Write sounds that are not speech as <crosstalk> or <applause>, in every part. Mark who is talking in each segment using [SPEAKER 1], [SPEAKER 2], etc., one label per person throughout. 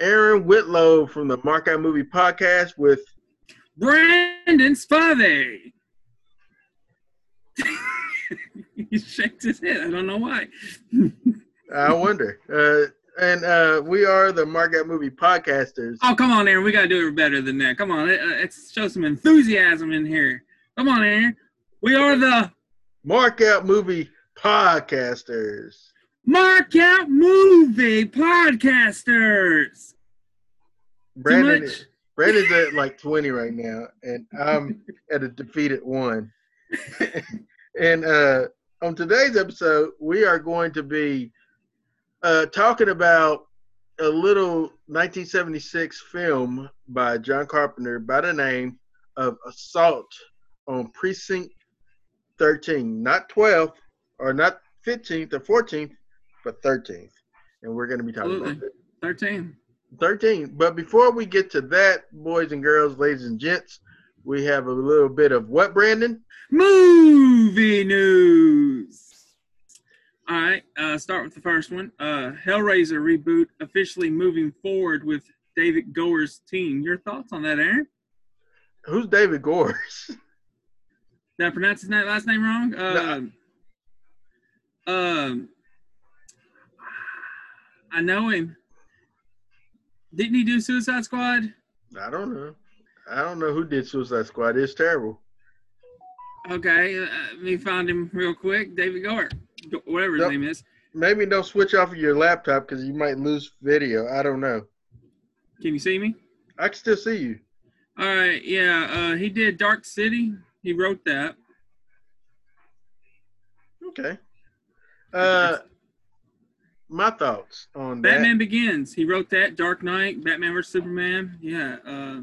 [SPEAKER 1] Aaron Whitlow from the Mark Out Movie Podcast with
[SPEAKER 2] Brandon Spivey. <laughs> he shakes his head. I don't know why.
[SPEAKER 1] I wonder. Uh, and uh, we are the Mark Out Movie Podcasters.
[SPEAKER 2] Oh, come on, Aaron. We got to do it better than that. Come on. Uh, let's show some enthusiasm in here. Come on, Aaron. We are the
[SPEAKER 1] Mark Out Movie Podcasters.
[SPEAKER 2] Mark Out Movie Podcasters.
[SPEAKER 1] Brandon,
[SPEAKER 2] much?
[SPEAKER 1] Brandon's at like 20 right now, and I'm <laughs> at a defeated one. <laughs> and uh, on today's episode, we are going to be uh, talking about a little 1976 film by John Carpenter by the name of Assault on Precinct 13, not 12th or not 15th or 14th, but 13th. And we're going to be talking
[SPEAKER 2] Absolutely.
[SPEAKER 1] about it.
[SPEAKER 2] 13.
[SPEAKER 1] 13. But before we get to that, boys and girls, ladies and gents, we have a little bit of what, Brandon?
[SPEAKER 2] Movie news. All right, uh, start with the first one. Uh, Hellraiser reboot officially moving forward with David Gore's team. Your thoughts on that, Aaron?
[SPEAKER 1] Who's David Gores?
[SPEAKER 2] Did I pronounce his name, last name wrong? Um, um, I know him. Didn't he do Suicide Squad?
[SPEAKER 1] I don't know. I don't know who did Suicide Squad. It's terrible.
[SPEAKER 2] Okay, uh, let me find him real quick. David Goer, whatever his name is.
[SPEAKER 1] Maybe don't switch off of your laptop because you might lose video. I don't know.
[SPEAKER 2] Can you see me?
[SPEAKER 1] I can still see you.
[SPEAKER 2] All right, yeah, uh, he did Dark City. He wrote that.
[SPEAKER 1] Okay. Uh, my thoughts on that.
[SPEAKER 2] Batman Begins. He wrote that. Dark Knight, Batman vs Superman. Yeah, uh,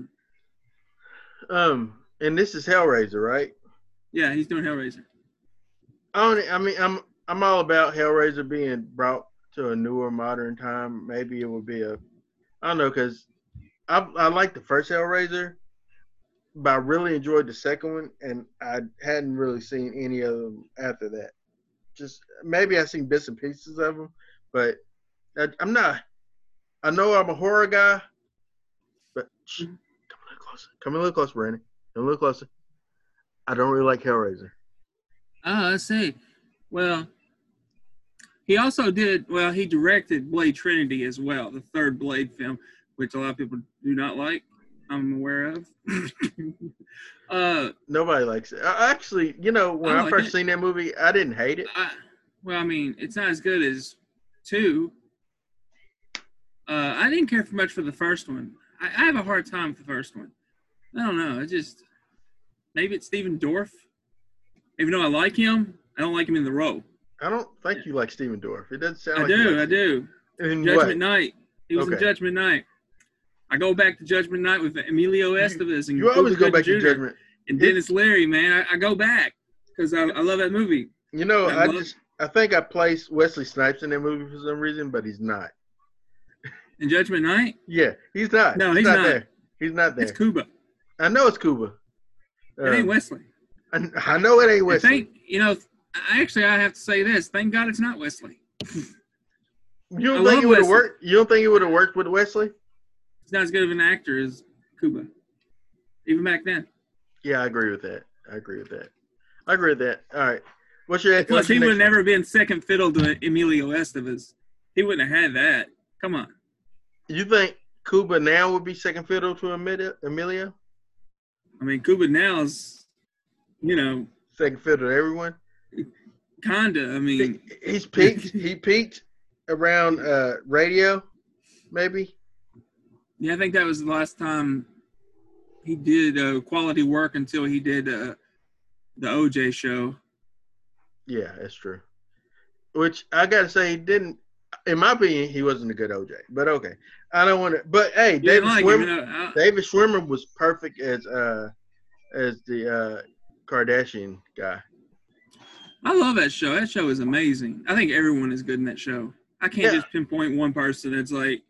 [SPEAKER 1] Um, and this is Hellraiser, right?
[SPEAKER 2] yeah, he's doing Hellraiser.
[SPEAKER 1] I don't. I mean, I'm I'm all about Hellraiser being brought to a newer, modern time. Maybe it would be a, I don't know, because I I like the first Hellraiser, but I really enjoyed the second one, and I hadn't really seen any of them after that. Just maybe I seen bits and pieces of them, but I, I'm not. I know I'm a horror guy, but shh, come a little closer. Come a little closer, Brandon. Come a little closer. I don't really like Hellraiser.
[SPEAKER 2] Oh, I see. Well, he also did. Well, he directed Blade Trinity as well, the third Blade film, which a lot of people do not like. I'm aware of. <laughs> uh,
[SPEAKER 1] Nobody likes it. I, actually, you know, when
[SPEAKER 2] I
[SPEAKER 1] I,
[SPEAKER 2] like
[SPEAKER 1] first
[SPEAKER 2] it.
[SPEAKER 1] seen that movie, I didn't hate it.
[SPEAKER 2] I, well, I mean, it's not as good as two. Uh, I didn't care for much for the first one. I, I have a hard time with the first one. I don't know. It just maybe it's Stephen Dorff. Even though I like him, I don't like him in the role.
[SPEAKER 1] I don't think you like Stephen Dorff. It doesn't sound
[SPEAKER 2] I
[SPEAKER 1] like
[SPEAKER 2] do. I do.
[SPEAKER 1] In
[SPEAKER 2] Judgment
[SPEAKER 1] what?
[SPEAKER 2] Night. He was in Judgment Night. I go back to Judgment Night with Emilio Estevez and
[SPEAKER 1] You always go back
[SPEAKER 2] Gooding
[SPEAKER 1] to Judgment.
[SPEAKER 2] and Denis Leary. Man, I, I go back because I, I love that movie.
[SPEAKER 1] You know,
[SPEAKER 2] I
[SPEAKER 1] I just I think I placed Wesley Snipes in that movie for some reason, but he's not.
[SPEAKER 2] In Judgment Night,
[SPEAKER 1] Yeah, he's not.
[SPEAKER 2] No, he's not.
[SPEAKER 1] there. He's not there.
[SPEAKER 2] it's Cuba.
[SPEAKER 1] I know it's Cuba.
[SPEAKER 2] It ain't
[SPEAKER 1] Um,
[SPEAKER 2] Wesley.
[SPEAKER 1] I, I know it ain't Wesley.
[SPEAKER 2] Thank you know. Actually, I have to say this. Thank God it's not Wesley.
[SPEAKER 1] you don't
[SPEAKER 2] love
[SPEAKER 1] think it would have worked? You don't think it would have worked with Wesley?
[SPEAKER 2] He's not as good of an actor as Cuba, even back then.
[SPEAKER 1] Yeah, I agree with that. I agree with that. I agree with that. All right. What's your
[SPEAKER 2] Plus, he would have never been second fiddle to Emilio Estevez. He wouldn't have had that. Come on.
[SPEAKER 1] You think Cuba now would be second fiddle to? Emilio?
[SPEAKER 2] I mean, Cuba now's, you know,
[SPEAKER 1] Second fiddle to everyone?
[SPEAKER 2] kinda. I mean,
[SPEAKER 1] He's peaked. he peaked around uh, radio, maybe.
[SPEAKER 2] yeah, I think that was the last time he did uh, quality work until he did uh, the OJ show.
[SPEAKER 1] Yeah, that's true. Which I gotta say, he didn't. In my opinion, he wasn't a good OJ. But okay, I don't want to. But hey,
[SPEAKER 2] You
[SPEAKER 1] David
[SPEAKER 2] like
[SPEAKER 1] Schwimmer.
[SPEAKER 2] I-
[SPEAKER 1] David Schwimmer was perfect as uh as the uh Kardashian guy.
[SPEAKER 2] I love that show. That show is amazing. I think everyone is good in that show. I can't
[SPEAKER 1] Yeah.
[SPEAKER 2] just pinpoint one person that's like,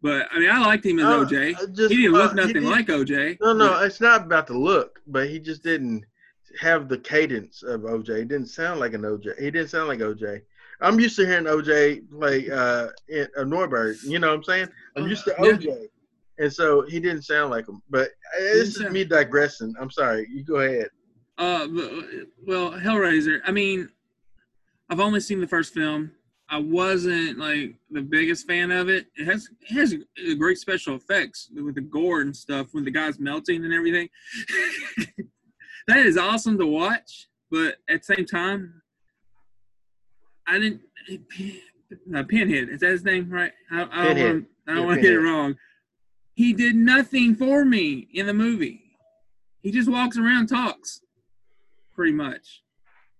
[SPEAKER 2] but I mean, I liked him as
[SPEAKER 1] Uh,
[SPEAKER 2] OJ.
[SPEAKER 1] just,
[SPEAKER 2] he didn't
[SPEAKER 1] uh,
[SPEAKER 2] look nothing
[SPEAKER 1] didn't-
[SPEAKER 2] like OJ.
[SPEAKER 1] No, no, it's not about the look, but he just didn't have the cadence of OJ. He didn't sound like an OJ. He didn't sound like OJ. I'm used to hearing OJ play uh, in, uh Nordberg. You know what I'm saying? I'm used to. OJ, and so he didn't sound like him. But uh, this is me digressing. I'm sorry. You go ahead.
[SPEAKER 2] Uh, well, Hellraiser. I mean, I've only seen the first film. I wasn't like the biggest fan of it. It has it has great special effects with the gore and stuff when the guy's melting and everything. <laughs> that is awesome to watch, but at the same time, I didn't. Uh, Pinhead is that his name, right? I, I don't want. I don't
[SPEAKER 1] Yeah,
[SPEAKER 2] want to get it wrong. He did nothing for me in the movie. He just walks around, talks, pretty much,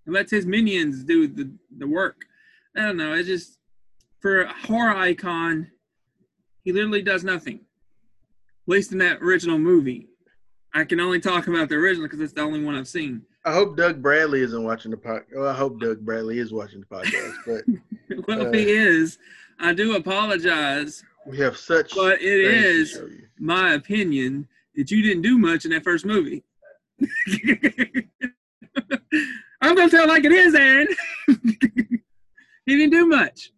[SPEAKER 2] and lets his minions do the the work. I don't know. It just for a horror icon, he literally does nothing. At least in that original movie. I can only talk about the original because it's the only one I've seen.
[SPEAKER 1] I hope Doug Bradley isn't watching the podcast. Well, I hope Doug Bradley is watching the podcast, but <laughs>
[SPEAKER 2] well,
[SPEAKER 1] Uh,
[SPEAKER 2] if he is, I do apologize.
[SPEAKER 1] we have such.
[SPEAKER 2] But it is my opinion that you didn't do much in that first movie. <laughs> I'm gonna tell like it is, Aaron. <laughs> he didn't do much.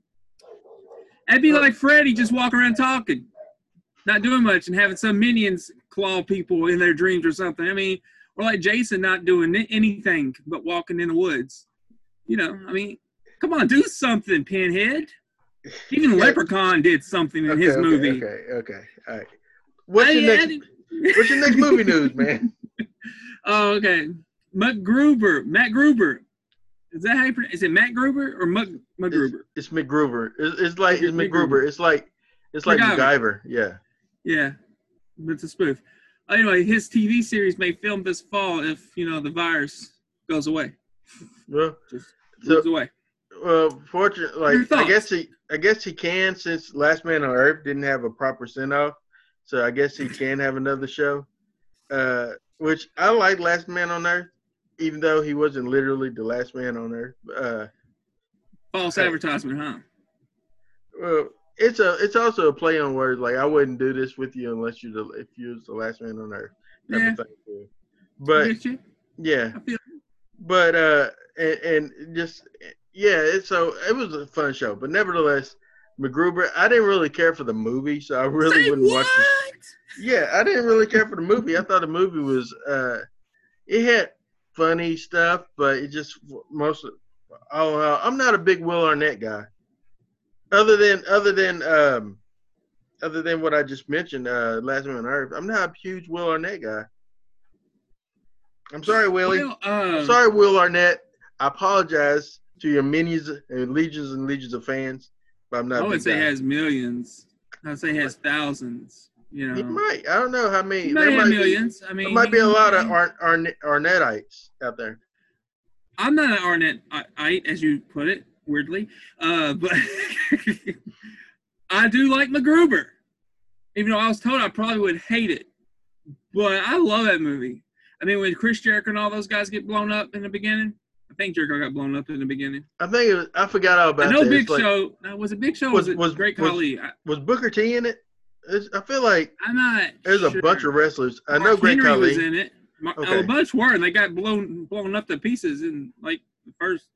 [SPEAKER 2] That'd be like Freddy just walking around talking, not doing much, and having some minions claw people in their dreams or something. I mean, or like Jason not doing anything but walking in the woods. You know, I mean, come on, do something, Pinhead. Even. Leprechaun did something in
[SPEAKER 1] Okay,
[SPEAKER 2] his
[SPEAKER 1] okay,
[SPEAKER 2] movie.
[SPEAKER 1] Okay, okay, all right. What's
[SPEAKER 2] I-
[SPEAKER 1] your next? What's your next movie news, man? <laughs>
[SPEAKER 2] Oh, okay. Matt Gruber. Matt Gruber. Is that how you pronounce? Is it Matt Gruber or Mug McGruber?
[SPEAKER 1] It's MacGruber. It's, it's like it's
[SPEAKER 2] MacGruber.
[SPEAKER 1] MacGruber. It's like it's like
[SPEAKER 2] MacGyver.
[SPEAKER 1] MacGyver. Yeah.
[SPEAKER 2] Yeah, it's a spoof. Anyway, his TV series may film this fall if you know the virus goes away.
[SPEAKER 1] Well,
[SPEAKER 2] Just
[SPEAKER 1] So-
[SPEAKER 2] moves away.
[SPEAKER 1] well, fortunately, like I guess he, I guess he can since Last Man on Earth didn't have a proper send off, so I guess he can have another show. Uh, which I like Last Man on Earth, even though he wasn't literally the last man on Earth. Uh,
[SPEAKER 2] False advertisement, huh?
[SPEAKER 1] well, it's a, it's also a play on words. Like I wouldn't do this with you unless you, the, if you was the last man on Earth.
[SPEAKER 2] Yeah.
[SPEAKER 1] But yeah, but uh and, and just yeah it's so it was a fun show but nevertheless MacGruber I didn't really care for the movie so I really
[SPEAKER 2] Say
[SPEAKER 1] wouldn't
[SPEAKER 2] what?
[SPEAKER 1] watch it yeah I didn't really care for the movie I thought the movie was uh it had funny stuff but it just most of, oh uh, I'm not a big Will Arnett guy other than other than um other than what I just mentioned uh Last Man on Earth I'm not a huge Will Arnett guy I'm sorry Willie
[SPEAKER 2] Well, uh,
[SPEAKER 1] Sorry, Will Arnett. I apologize to your minions and legions and legions of fans, but I'm not.
[SPEAKER 2] I would say
[SPEAKER 1] guy.
[SPEAKER 2] he has millions. I would say he has thousands. You know, He
[SPEAKER 1] might. I don't know how many.
[SPEAKER 2] he might
[SPEAKER 1] there
[SPEAKER 2] have
[SPEAKER 1] might be,
[SPEAKER 2] millions. I mean,
[SPEAKER 1] there might be a lot of Ar- Arnettites out there.
[SPEAKER 2] I'm not an Arnett I, as you put it, weirdly, uh, but <laughs> I do like MacGruber. Even though I was told I probably would hate it, but I love that movie. I mean, when Chris Jericho and all those guys get blown up in the beginning, I think Jericho got blown up in the beginning.
[SPEAKER 1] I think it was, I forgot all about
[SPEAKER 2] I know
[SPEAKER 1] that.
[SPEAKER 2] Big
[SPEAKER 1] like-
[SPEAKER 2] Show. Now, was it Big Show?
[SPEAKER 1] Was-
[SPEAKER 2] Was, it
[SPEAKER 1] was-
[SPEAKER 2] Great
[SPEAKER 1] was-
[SPEAKER 2] Khali?
[SPEAKER 1] Was Booker T in it? It's, I feel like
[SPEAKER 2] I'm not.
[SPEAKER 1] there's a bunch of wrestlers. I know Great
[SPEAKER 2] Henry was in it.
[SPEAKER 1] Okay.
[SPEAKER 2] A bunch were, and they got blown blown up to pieces in like the first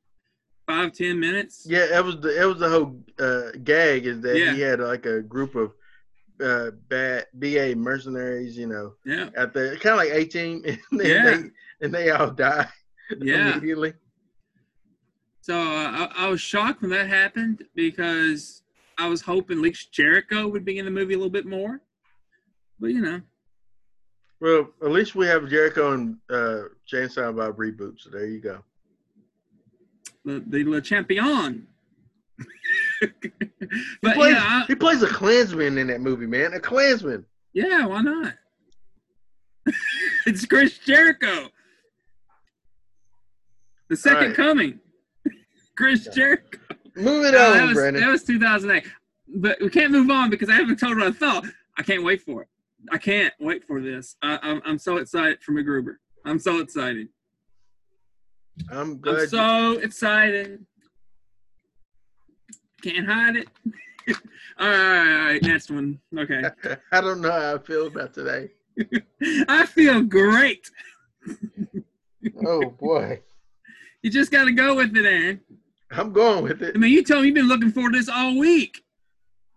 [SPEAKER 2] five ten minutes.
[SPEAKER 1] Yeah, that was the that was the whole uh, gag is that
[SPEAKER 2] Yeah.
[SPEAKER 1] he had like a group of uh, bad BA mercenaries, you know,
[SPEAKER 2] Yeah,
[SPEAKER 1] out there, kind of like Team, <laughs> and, they-
[SPEAKER 2] Yeah.
[SPEAKER 1] they, and they all die <laughs>
[SPEAKER 2] yeah.
[SPEAKER 1] immediately.
[SPEAKER 2] So uh, I, I was shocked when that happened because I was hoping at least Jericho would be in the movie a little bit more. But you know,
[SPEAKER 1] Well, at least we have Jericho and uh, Jay and Silent Bob reboot. So there you go.
[SPEAKER 2] The the Le Champion.
[SPEAKER 1] He plays,
[SPEAKER 2] yeah, I,
[SPEAKER 1] he plays a Klansman in that movie, man. A Klansman.
[SPEAKER 2] yeah, why not? <laughs> it's Chris Jericho, the second
[SPEAKER 1] right.
[SPEAKER 2] coming. <laughs> Chris Jericho.
[SPEAKER 1] Move it
[SPEAKER 2] No,
[SPEAKER 1] on,
[SPEAKER 2] that, was,
[SPEAKER 1] Brandon.
[SPEAKER 2] that was 2008. But we can't move on because I haven't told what I thought. I can't wait for it. I can't wait for this. I, I'm, I'm so excited for MacGruber. I'm so excited.
[SPEAKER 1] I'm glad.
[SPEAKER 2] I'm so excited. Can't hide it. <laughs> all, right, all right. Next one. Okay. <laughs>
[SPEAKER 1] I don't know how I feel about today. <laughs>
[SPEAKER 2] I feel great.
[SPEAKER 1] Oh boy.
[SPEAKER 2] You just got to go with it, Aaron.
[SPEAKER 1] I'm going with it.
[SPEAKER 2] I mean, you told me you've been looking for this all week.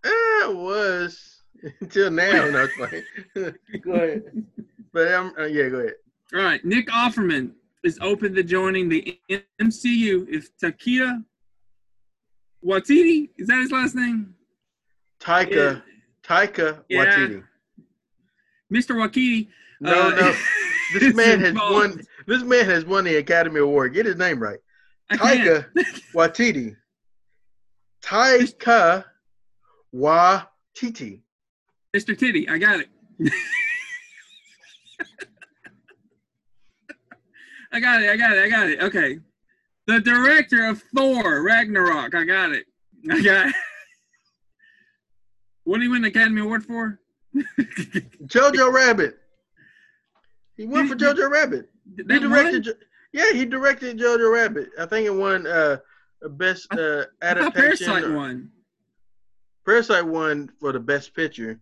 [SPEAKER 1] I was until now. No, go ahead. But I'm uh, yeah. Go ahead.
[SPEAKER 2] All right, Nick Offerman is open to joining the MCU if Takita Watiti is that his last name?
[SPEAKER 1] Taika.
[SPEAKER 2] Yeah.
[SPEAKER 1] Taika
[SPEAKER 2] Yeah.
[SPEAKER 1] Waititi.
[SPEAKER 2] Mr. Wakiti.
[SPEAKER 1] No,
[SPEAKER 2] uh,
[SPEAKER 1] no. This <laughs> man has
[SPEAKER 2] involved.
[SPEAKER 1] won. This man has won the Academy Award. Get his name right. Taika <laughs> Waititi. Taika Waititi.
[SPEAKER 2] Mr. Titty, I got it. <laughs> I got it. I got it. I got it. Okay. The director of Thor Ragnarok. I got it. I got it. What did he win the Academy Award for?
[SPEAKER 1] Jojo Rabbit. <laughs> He won for Jojo Rabbit. He directed. Jo- Yeah, he directed Jojo Rabbit. I think it won uh best uh
[SPEAKER 2] I
[SPEAKER 1] adaptation.
[SPEAKER 2] Parasite
[SPEAKER 1] or-
[SPEAKER 2] won.
[SPEAKER 1] Parasite won for the best picture.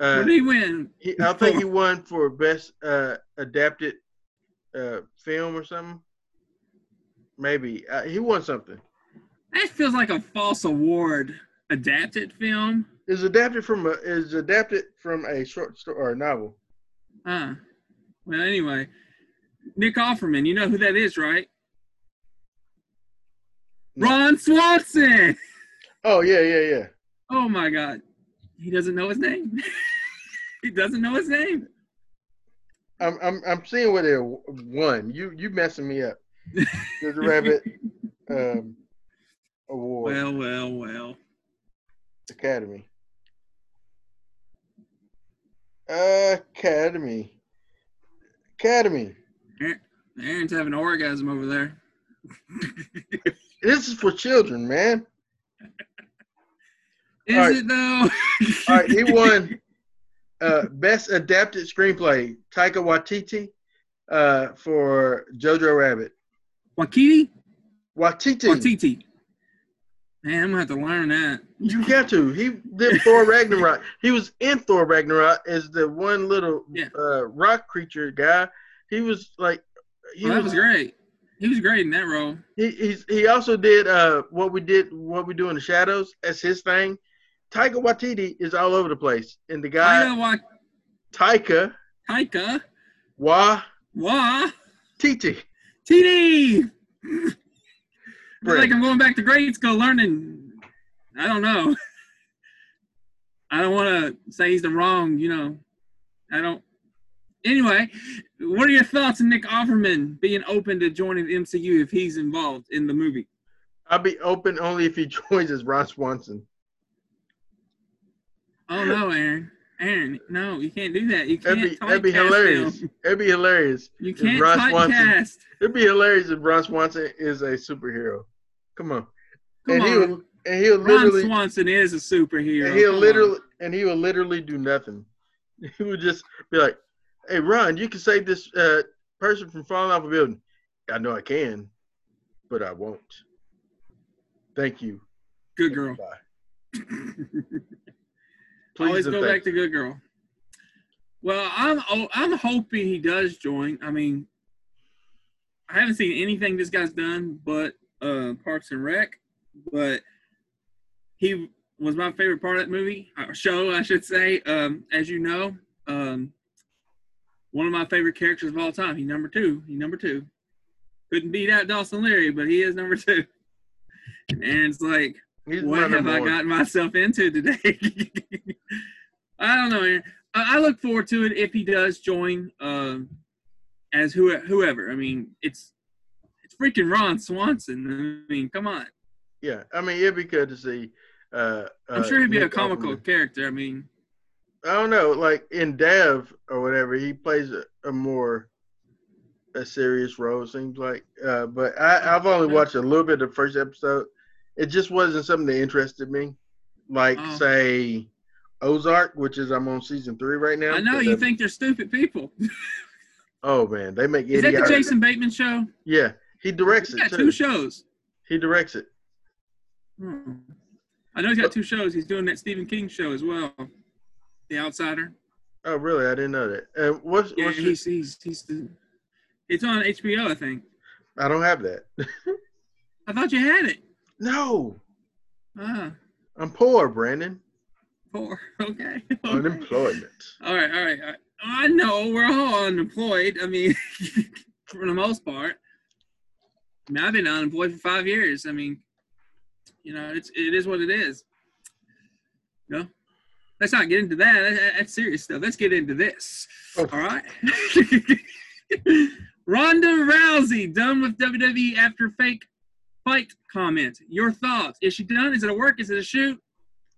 [SPEAKER 1] Uh,
[SPEAKER 2] what did he win?
[SPEAKER 1] he, I think he <laughs> won for best uh adapted uh film or something. Maybe uh, he won something.
[SPEAKER 2] That feels like a false award. Adapted film.
[SPEAKER 1] Is adapted from a is adapted from a short story or a novel.
[SPEAKER 2] Huh. Well, anyway, Nick Offerman. You know who that is, right?
[SPEAKER 1] No.
[SPEAKER 2] Ron Swanson.
[SPEAKER 1] Oh yeah, yeah, yeah.
[SPEAKER 2] Oh my God. He doesn't know his name. <laughs> he doesn't know his name.
[SPEAKER 1] I'm I'm I'm seeing where they won. You you messing me up. <laughs> The Rabbit um award
[SPEAKER 2] Well, well, well.
[SPEAKER 1] Academy. Academy. Academy.
[SPEAKER 2] Aaron's having an orgasm over there.
[SPEAKER 1] This is for children, man.
[SPEAKER 2] Is
[SPEAKER 1] right.
[SPEAKER 2] it though?
[SPEAKER 1] All right, he won <laughs> uh, best adapted screenplay. Taika Waititi uh, for Jojo Rabbit.
[SPEAKER 2] Wakiti?
[SPEAKER 1] Waititi.
[SPEAKER 2] Watiti. Man, I'm gonna have to learn that.
[SPEAKER 1] You got to. He did Thor Ragnarok. He was in Thor Ragnarok as the one little
[SPEAKER 2] Yeah.
[SPEAKER 1] uh, rock creature guy. He was like, he
[SPEAKER 2] Well, that
[SPEAKER 1] was,
[SPEAKER 2] was great. He was great in that role.
[SPEAKER 1] He he's, he also did uh what we did what we do in the shadows as his thing. Taika Waititi is all over the place, and the guy
[SPEAKER 2] Taika
[SPEAKER 1] Taika
[SPEAKER 2] Taika. Wa TD. I feel like I'm going back to grade school learning. I don't know. I don't want to say he's the wrong, you know. I don't. Anyway, what are your thoughts on Nick Offerman being open to joining the MCU if he's involved in the movie?
[SPEAKER 1] I'll be open only if he <laughs> joins as Ron Swanson.
[SPEAKER 2] Oh no, Aaron. Aaron, no, you can't do that. You can't
[SPEAKER 1] That'd be, that'd be hilarious.
[SPEAKER 2] him.
[SPEAKER 1] That'd be hilarious.
[SPEAKER 2] You can't
[SPEAKER 1] Ron Swanson-. It'd be hilarious if Ron Swanson is a superhero. Come on.
[SPEAKER 2] Come
[SPEAKER 1] and
[SPEAKER 2] on.
[SPEAKER 1] he'll and he'll
[SPEAKER 2] Ron
[SPEAKER 1] literally
[SPEAKER 2] Swanson is a superhero.
[SPEAKER 1] and he'll
[SPEAKER 2] Come on.
[SPEAKER 1] literally and he will literally do nothing. <laughs> He would just be like, "Hey, Ron, you can save this uh, person from falling off a building." I know I can, but I won't. Thank you.
[SPEAKER 2] Good girl.
[SPEAKER 1] Bye. <laughs> Please
[SPEAKER 2] Always go back to good girl. Well, I'm oh, I'm hoping he does join. I mean, I haven't seen anything this guy's done but uh, Parks and Rec, but he was my favorite part of that movie or show, I should say. Um, as you know, um, one of my favorite characters of all time. He number two. He number two. Couldn't beat out Dawson Leery, but he is number two. <laughs> And it's like,
[SPEAKER 1] He's
[SPEAKER 2] what have I gotten myself into today? <laughs> I don't know, I, I look forward to it if he does join um, as who, whoever. I mean, it's it's freaking Ron Swanson. I mean, come on.
[SPEAKER 1] Yeah, I mean it'd be good to see. Uh,
[SPEAKER 2] I'm
[SPEAKER 1] uh,
[SPEAKER 2] sure he'd be a comical
[SPEAKER 1] Offerman.
[SPEAKER 2] character. I mean,
[SPEAKER 1] I don't know, like in Dev or whatever, he plays a, a more a serious role. Seems like, uh, but I, I've only watched a little bit of the first episode. It just wasn't something that interested me, like
[SPEAKER 2] Oh.
[SPEAKER 1] say Ozark, which is I'm on season three right now.
[SPEAKER 2] I know you
[SPEAKER 1] uh,
[SPEAKER 2] think they're stupid people. <laughs>
[SPEAKER 1] Oh man, they make
[SPEAKER 2] Is that the Jason Bateman show?
[SPEAKER 1] Yeah, he directs
[SPEAKER 2] He's
[SPEAKER 1] it
[SPEAKER 2] got
[SPEAKER 1] too.
[SPEAKER 2] two shows.
[SPEAKER 1] He directs it.
[SPEAKER 2] Hmm. I know he's got two shows. He's doing that Stephen King show as well, The Outsider.
[SPEAKER 1] Oh really? I didn't know that. And what's,
[SPEAKER 2] Yeah,
[SPEAKER 1] what's
[SPEAKER 2] he's he's he's the. It's on HBO, I think.
[SPEAKER 1] I don't have that. <laughs>
[SPEAKER 2] I thought you had it.
[SPEAKER 1] No,
[SPEAKER 2] Ah,
[SPEAKER 1] I'm poor, Brandon.
[SPEAKER 2] poor. <laughs> Okay.
[SPEAKER 1] Unemployment.
[SPEAKER 2] All right, all right, all right. I know we're all unemployed. I mean, <laughs> for the most part. I mean, I've been unemployed for five years. I mean, you know, it's it is what it is. You know, let's not get into that. That- That's serious stuff. Let's get into this.
[SPEAKER 1] Oh.
[SPEAKER 2] All right. <laughs> Ronda Rousey done with WWE after fake fight comment. Your thoughts? Is she done? Is it a work? Is it a shoot?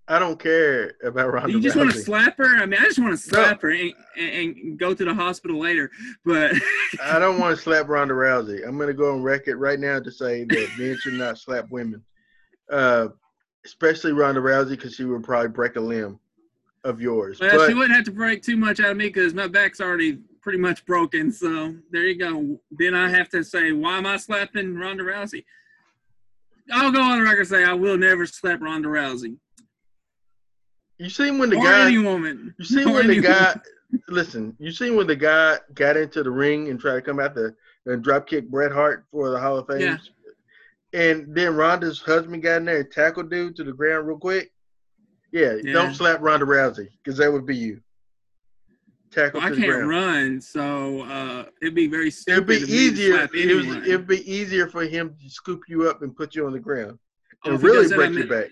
[SPEAKER 1] I don't care about Ronda
[SPEAKER 2] you just want to slap her? I mean, I just want to slap her and, and, and go to the hospital later. But <laughs>
[SPEAKER 1] I don't want to slap Ronda Rousey. I'm going to go on record right now to say that men should not slap women, uh, especially Ronda Rousey because she would probably break a limb of yours.
[SPEAKER 2] well,
[SPEAKER 1] but
[SPEAKER 2] she wouldn't have to break too much out of me because my back's already pretty much broken. So there you go. Then I have to say, why am I slapping Ronda Rousey? I'll go on the record and say I will never slap Ronda Rousey
[SPEAKER 1] you seen when the
[SPEAKER 2] or
[SPEAKER 1] guy,
[SPEAKER 2] any woman.
[SPEAKER 1] you seen <laughs> when the guy,
[SPEAKER 2] woman.
[SPEAKER 1] listen, you seen when the guy got into the ring and tried to come out the and drop kick Bret Hart for the Hall of Fame.
[SPEAKER 2] Yeah.
[SPEAKER 1] And then Ronda's husband got in there and tackled dude to the ground real quick. Yeah,
[SPEAKER 2] Yeah.
[SPEAKER 1] don't slap Ronda Rousey because that would be you. Tackle
[SPEAKER 2] Well, I can't
[SPEAKER 1] ground.
[SPEAKER 2] run, so uh, it'd be very stupid.
[SPEAKER 1] It'd be
[SPEAKER 2] of me to
[SPEAKER 1] easier. It was, it'd be easier for him to scoop you up and put you on the ground
[SPEAKER 2] Oh,
[SPEAKER 1] and
[SPEAKER 2] he
[SPEAKER 1] really break
[SPEAKER 2] I
[SPEAKER 1] your back.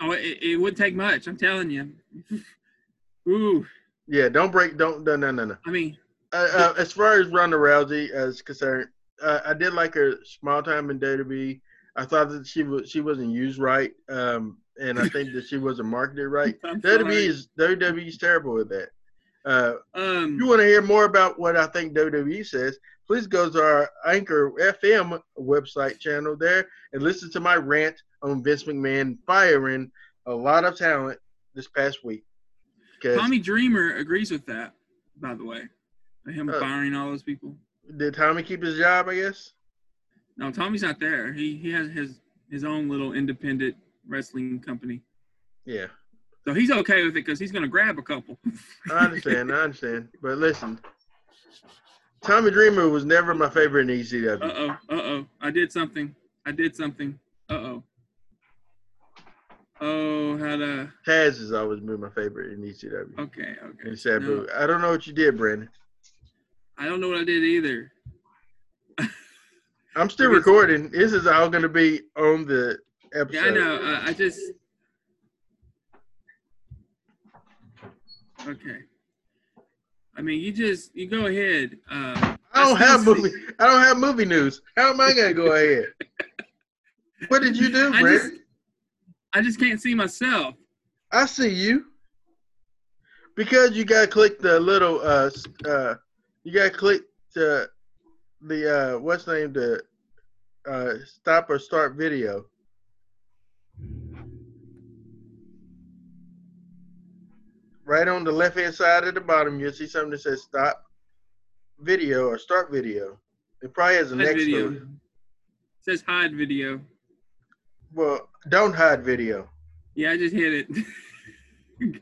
[SPEAKER 2] Oh, it, it would take much. I'm telling you. <laughs> Ooh,
[SPEAKER 1] Yeah, don't break. Don't no no no no.
[SPEAKER 2] I mean,
[SPEAKER 1] Uh, uh, as far as Ronda Rousey is concerned, uh, I did like her small time in WWE. I thought that she was she wasn't used right, um, and I <laughs> think that she wasn't marketed right. WWE is WWE is terrible with that. Uh,
[SPEAKER 2] Um,
[SPEAKER 1] you want to hear more about what I think WWE says, please go to our Anchor FM website channel there and listen to my rant on Vince McMahon firing a lot of talent this past week.
[SPEAKER 2] Tommy Dreamer agrees with that. By the way, him
[SPEAKER 1] Uh,
[SPEAKER 2] firing all those people.
[SPEAKER 1] did Tommy keep his job? I guess.
[SPEAKER 2] No, Tommy's not there. He he has his his own little independent wrestling company.
[SPEAKER 1] Yeah,
[SPEAKER 2] So he's okay with it because he's gonna grab a couple.
[SPEAKER 1] I understand. I understand. But listen, <laughs> Tommy Dreamer was never my favorite in ECW.
[SPEAKER 2] Uh oh, uh oh. I did something. I did something. Uh oh. Oh, how to.
[SPEAKER 1] Taz has always been my favorite in ECW.
[SPEAKER 2] Okay, okay.
[SPEAKER 1] And Sabu.
[SPEAKER 2] No,
[SPEAKER 1] I don't know what you did, Brandon.
[SPEAKER 2] I don't know what I did either.
[SPEAKER 1] I'm still <laughs> recording. This is all going to be on the episode.
[SPEAKER 2] Yeah, I know. Uh, I just. Okay. I mean, you just you go ahead. Uh,
[SPEAKER 1] I don't
[SPEAKER 2] I
[SPEAKER 1] have
[SPEAKER 2] still see-
[SPEAKER 1] movie. I don't have movie news. How am I going to go ahead? <laughs> what did you do,
[SPEAKER 2] I just, I just can't see myself.
[SPEAKER 1] I see you. Because you gotta click the little uh uh you gotta click the the uh what's the name the uh stop or start video. Right on the left hand side at the bottom you'll see something that says stop video or start video. It probably has a
[SPEAKER 2] Hide
[SPEAKER 1] next
[SPEAKER 2] video.
[SPEAKER 1] it.
[SPEAKER 2] It says hide video.
[SPEAKER 1] Well, don't hide video.
[SPEAKER 2] Yeah, I just hit it. <laughs>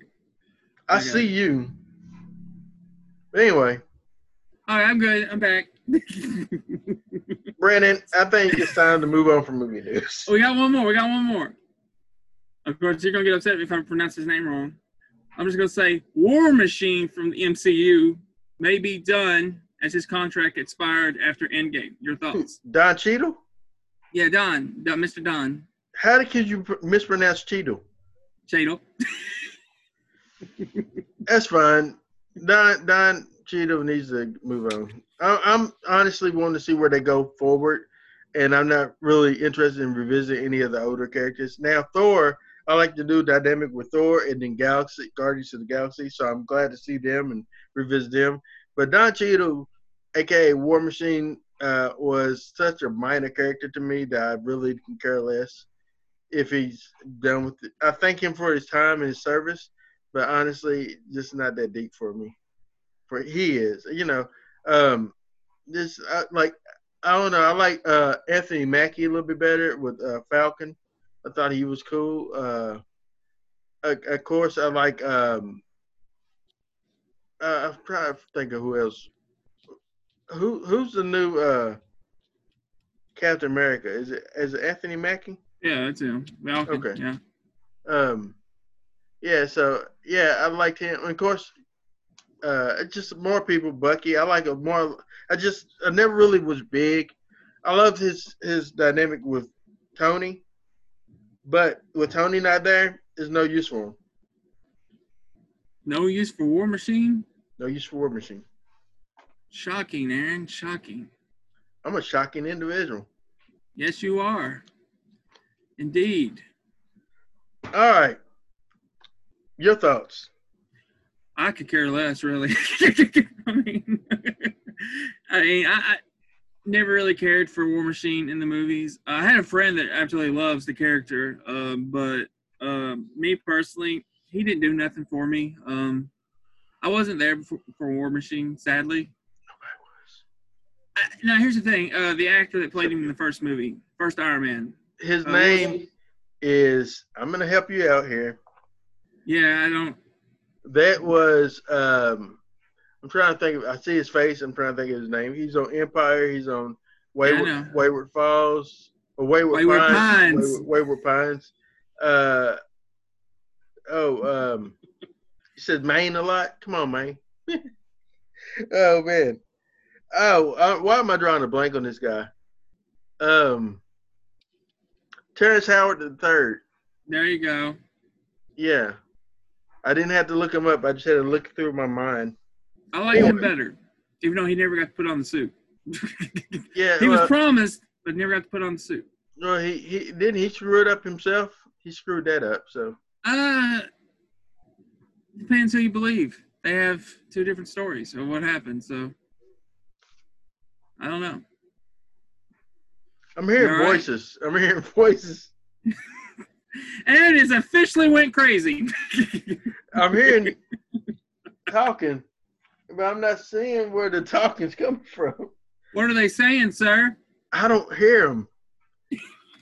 [SPEAKER 1] I
[SPEAKER 2] Okay.
[SPEAKER 1] see you. But anyway,
[SPEAKER 2] All right, I'm good. I'm back. <laughs>
[SPEAKER 1] Brandon, I think it's time to move on from movie news.
[SPEAKER 2] we got one more. We got one more. Of course, you're gonna get upset if I pronounce his name wrong. I'm just gonna say War Machine from the MCU may be done as his contract expired after Endgame. Your thoughts? <laughs>
[SPEAKER 1] Don Cheadle?
[SPEAKER 2] Yeah, Don, Don Mr. Don
[SPEAKER 1] How did you pr- mispronounce Cheadle?
[SPEAKER 2] Cheadle. <laughs>
[SPEAKER 1] That's fine. Don Don Cheadle needs to move on. I, I'm honestly wanting to see where they go forward, and I'm not really interested in revisiting any of the older characters. Now Thor, I like to do dynamic with Thor and then Galaxy Guardians of the Galaxy, so I'm glad to see them and revisit them. But Don Cheadle, aka War Machine, uh, was such a minor character to me that I really can care less if he's done with it. I thank him for his time and his service, but honestly, just not that deep for me. For he is, you know, um, this uh, like I don't know. I like uh, Anthony Mackie a little bit better with uh, Falcon. I thought he was cool. Uh, of, course, I like. Um, uh, I'm trying to think of who else. Who who's the new uh, Captain America? Is it is it Anthony Mackie?
[SPEAKER 2] Yeah, that's him. Falcon.
[SPEAKER 1] Okay.
[SPEAKER 2] Yeah.
[SPEAKER 1] Um, yeah, so yeah, I liked him. And of course, uh, just more people. Bucky, I like a more. I just I never really was big. I loved his his dynamic with Tony, but with Tony not there, there's no use for him.
[SPEAKER 2] No use for War Machine.
[SPEAKER 1] No use for War Machine.
[SPEAKER 2] Shocking, Aaron. Shocking.
[SPEAKER 1] I'm a shocking individual.
[SPEAKER 2] Yes, you are. Indeed.
[SPEAKER 1] All right, your thoughts.
[SPEAKER 2] I could care less, really. <laughs> I mean, <laughs> I mean, I, I never really cared for War Machine in the movies. I had a friend that absolutely loves the character, um, but um, me personally, he didn't do nothing for me. Um, I wasn't there for, for War Machine, sadly. I, was. now, here's the thing: uh, the actor that played him in the first movie, first Iron Man.
[SPEAKER 1] His
[SPEAKER 2] uh,
[SPEAKER 1] name is. I'm gonna help you out here.
[SPEAKER 2] Yeah, I don't.
[SPEAKER 1] That was. um I'm trying to think. Of, I see his face. I'm trying to think of his name. He's on Empire. He's on Wayward. Wayward Falls or Wayward,
[SPEAKER 2] Wayward
[SPEAKER 1] Pines.
[SPEAKER 2] Pines.
[SPEAKER 1] Wayward, Wayward Pines. Uh, oh, um, he says Maine a lot. Come on, Maine. <laughs> oh man. Oh, uh, why am I drawing a blank on this guy? Um, Terrence Howard the third.
[SPEAKER 2] There you go.
[SPEAKER 1] Yeah, I didn't have to look him up. I just had to look through my mind.
[SPEAKER 2] I like him better, even though he never got to put on the suit. <laughs>
[SPEAKER 1] Yeah,
[SPEAKER 2] he was promised, but never got to put on the suit.
[SPEAKER 1] well, he he didn't he screw it up himself. He screwed that up. So
[SPEAKER 2] Uh, depends who you believe. They have two different stories of what happened. So I don't know.
[SPEAKER 1] I'm hearing
[SPEAKER 2] all right?
[SPEAKER 1] voices. I'm hearing <laughs> voices. <laughs>
[SPEAKER 2] And it's officially went crazy.
[SPEAKER 1] I'm hearing talking, but I'm not seeing where the talking's coming from.
[SPEAKER 2] what are they saying, sir?
[SPEAKER 1] I don't hear them.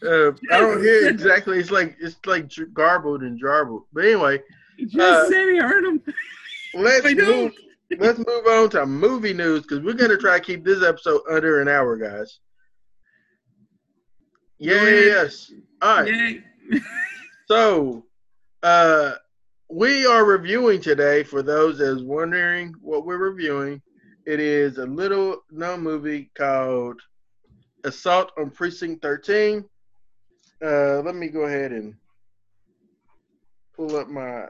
[SPEAKER 1] Uh, I don't hear <laughs> exactly. It's like it's like garbled and jarbled. But anyway,
[SPEAKER 2] just
[SPEAKER 1] Uh,
[SPEAKER 2] said he heard him. <laughs>
[SPEAKER 1] let's move. Let's move on to movie news because we're gonna try to keep this episode under an hour, guys. Yeah, yes. All right. <laughs> So, uh, we are reviewing today. For those that's wondering what we're reviewing, it is a little known movie called Assault on Precinct 13. Uh, let me go ahead and pull up my.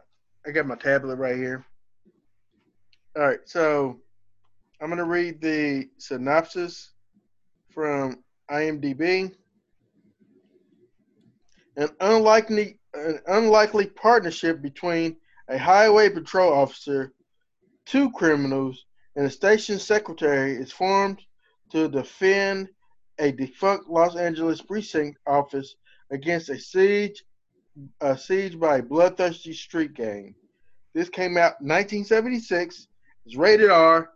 [SPEAKER 1] I got my tablet right here. All right, so I'm gonna read the synopsis from IMDb. An unlikely, an unlikely partnership between a highway patrol officer, two criminals, and a station secretary is formed to defend a defunct Los Angeles precinct office against a siege, a siege by a bloodthirsty street gang. This came out 1976. It's rated R,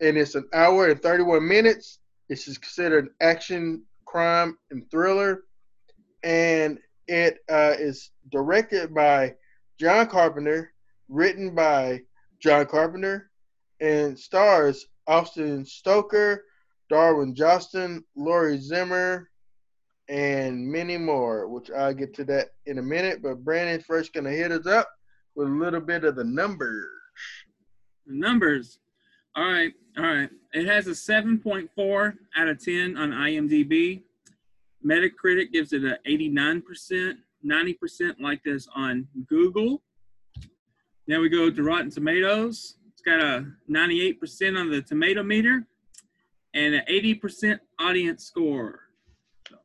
[SPEAKER 1] and it's an hour and 31 minutes. This is considered an action, crime, and thriller, and it uh, is directed by John Carpenter, written by John Carpenter, and stars Austin Stoker, Darwin Joston, Laurie Zimmer, and many more, which I'll get to that in a minute. But Brandon's first going to hit us up with a little bit of the numbers.
[SPEAKER 2] Numbers. All right, all right. It has a 7.4 out of 10 on IMDb. Metacritic gives it a 89%, 90% like this on Google. Now we go to Rotten Tomatoes. It's got a 98% on the tomato meter and an 80% audience score. So,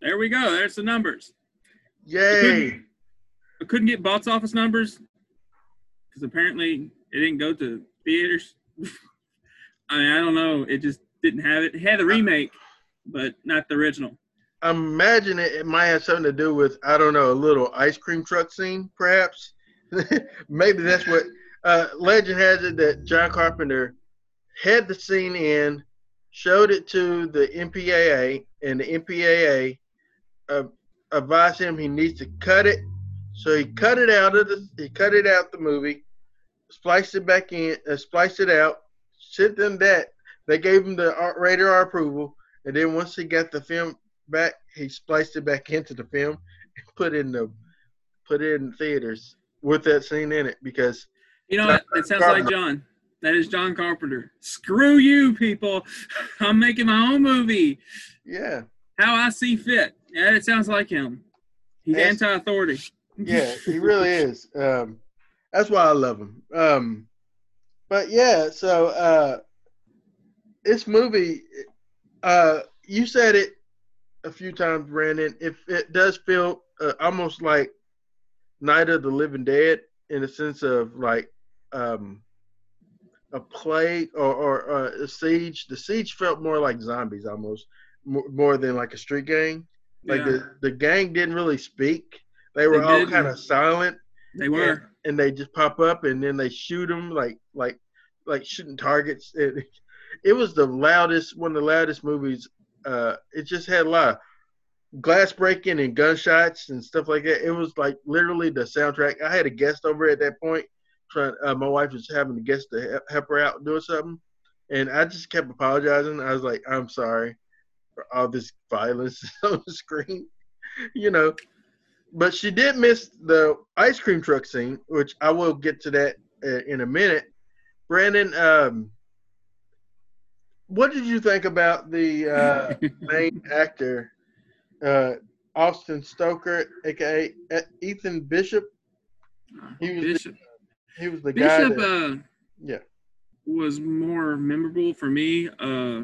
[SPEAKER 2] there we go. There's the numbers.
[SPEAKER 1] Yay!
[SPEAKER 2] I couldn't get box office numbers because apparently it didn't go to theaters. <laughs> I mean, I don't know. It just didn't have it. It had the remake, but not the original.
[SPEAKER 1] I'm imagining it might have something to do with I don't know a little ice cream truck scene, perhaps. <laughs> Maybe that's what uh, legend has it that John Carpenter had the scene in, showed it to the MPAA, and the MPAA uh, advised him he needs to cut it. So he cut it out of the he cut it out the movie, spliced it back in, uh, spliced it out, sent them that. They gave him the R- rated R approval, and then once he got the film back he spliced it back into the film and <laughs> put in the put it in theaters with that scene in it because
[SPEAKER 2] You know? It sounds like John. That is John Carpenter. Screw you, people. <laughs> I'm making my own movie.
[SPEAKER 1] yeah
[SPEAKER 2] How I see fit. Yeah, it sounds like him. He's anti-authority. <laughs>
[SPEAKER 1] yeah he really is um that's why i love him um but yeah so uh this movie uh you said it a few times brandon if it does feel uh, almost like night of the living dead in the sense of like um a plague or, or uh, a siege the siege felt more like zombies almost more, more than like a street gang like
[SPEAKER 2] Yeah,
[SPEAKER 1] the, the gang didn't really speak they were
[SPEAKER 2] They
[SPEAKER 1] all kind of silent
[SPEAKER 2] they were.
[SPEAKER 1] and they just pop up and then they shoot them like like like shooting targets. It, it was the loudest one of the loudest movies. Uh, it just had a lot of glass breaking and gunshots and stuff like that. It was like literally the soundtrack. I had a guest over at that point. Trying, uh, my wife was having a guest to help- her out doing something, and I just kept apologizing. I was like, "I'm sorry for all this violence <laughs> on the screen," you know but she did miss the ice cream truck scene, which I will get to that uh, in a minute. Brandon, um, what did you think about the uh, <laughs> main actor, uh, Austin Stoker, aka E- Ethan Bishop? He was
[SPEAKER 2] Bishop.
[SPEAKER 1] He was the guy.
[SPEAKER 2] Bishop
[SPEAKER 1] That,
[SPEAKER 2] uh,
[SPEAKER 1] yeah,
[SPEAKER 2] was more memorable for me. Uh,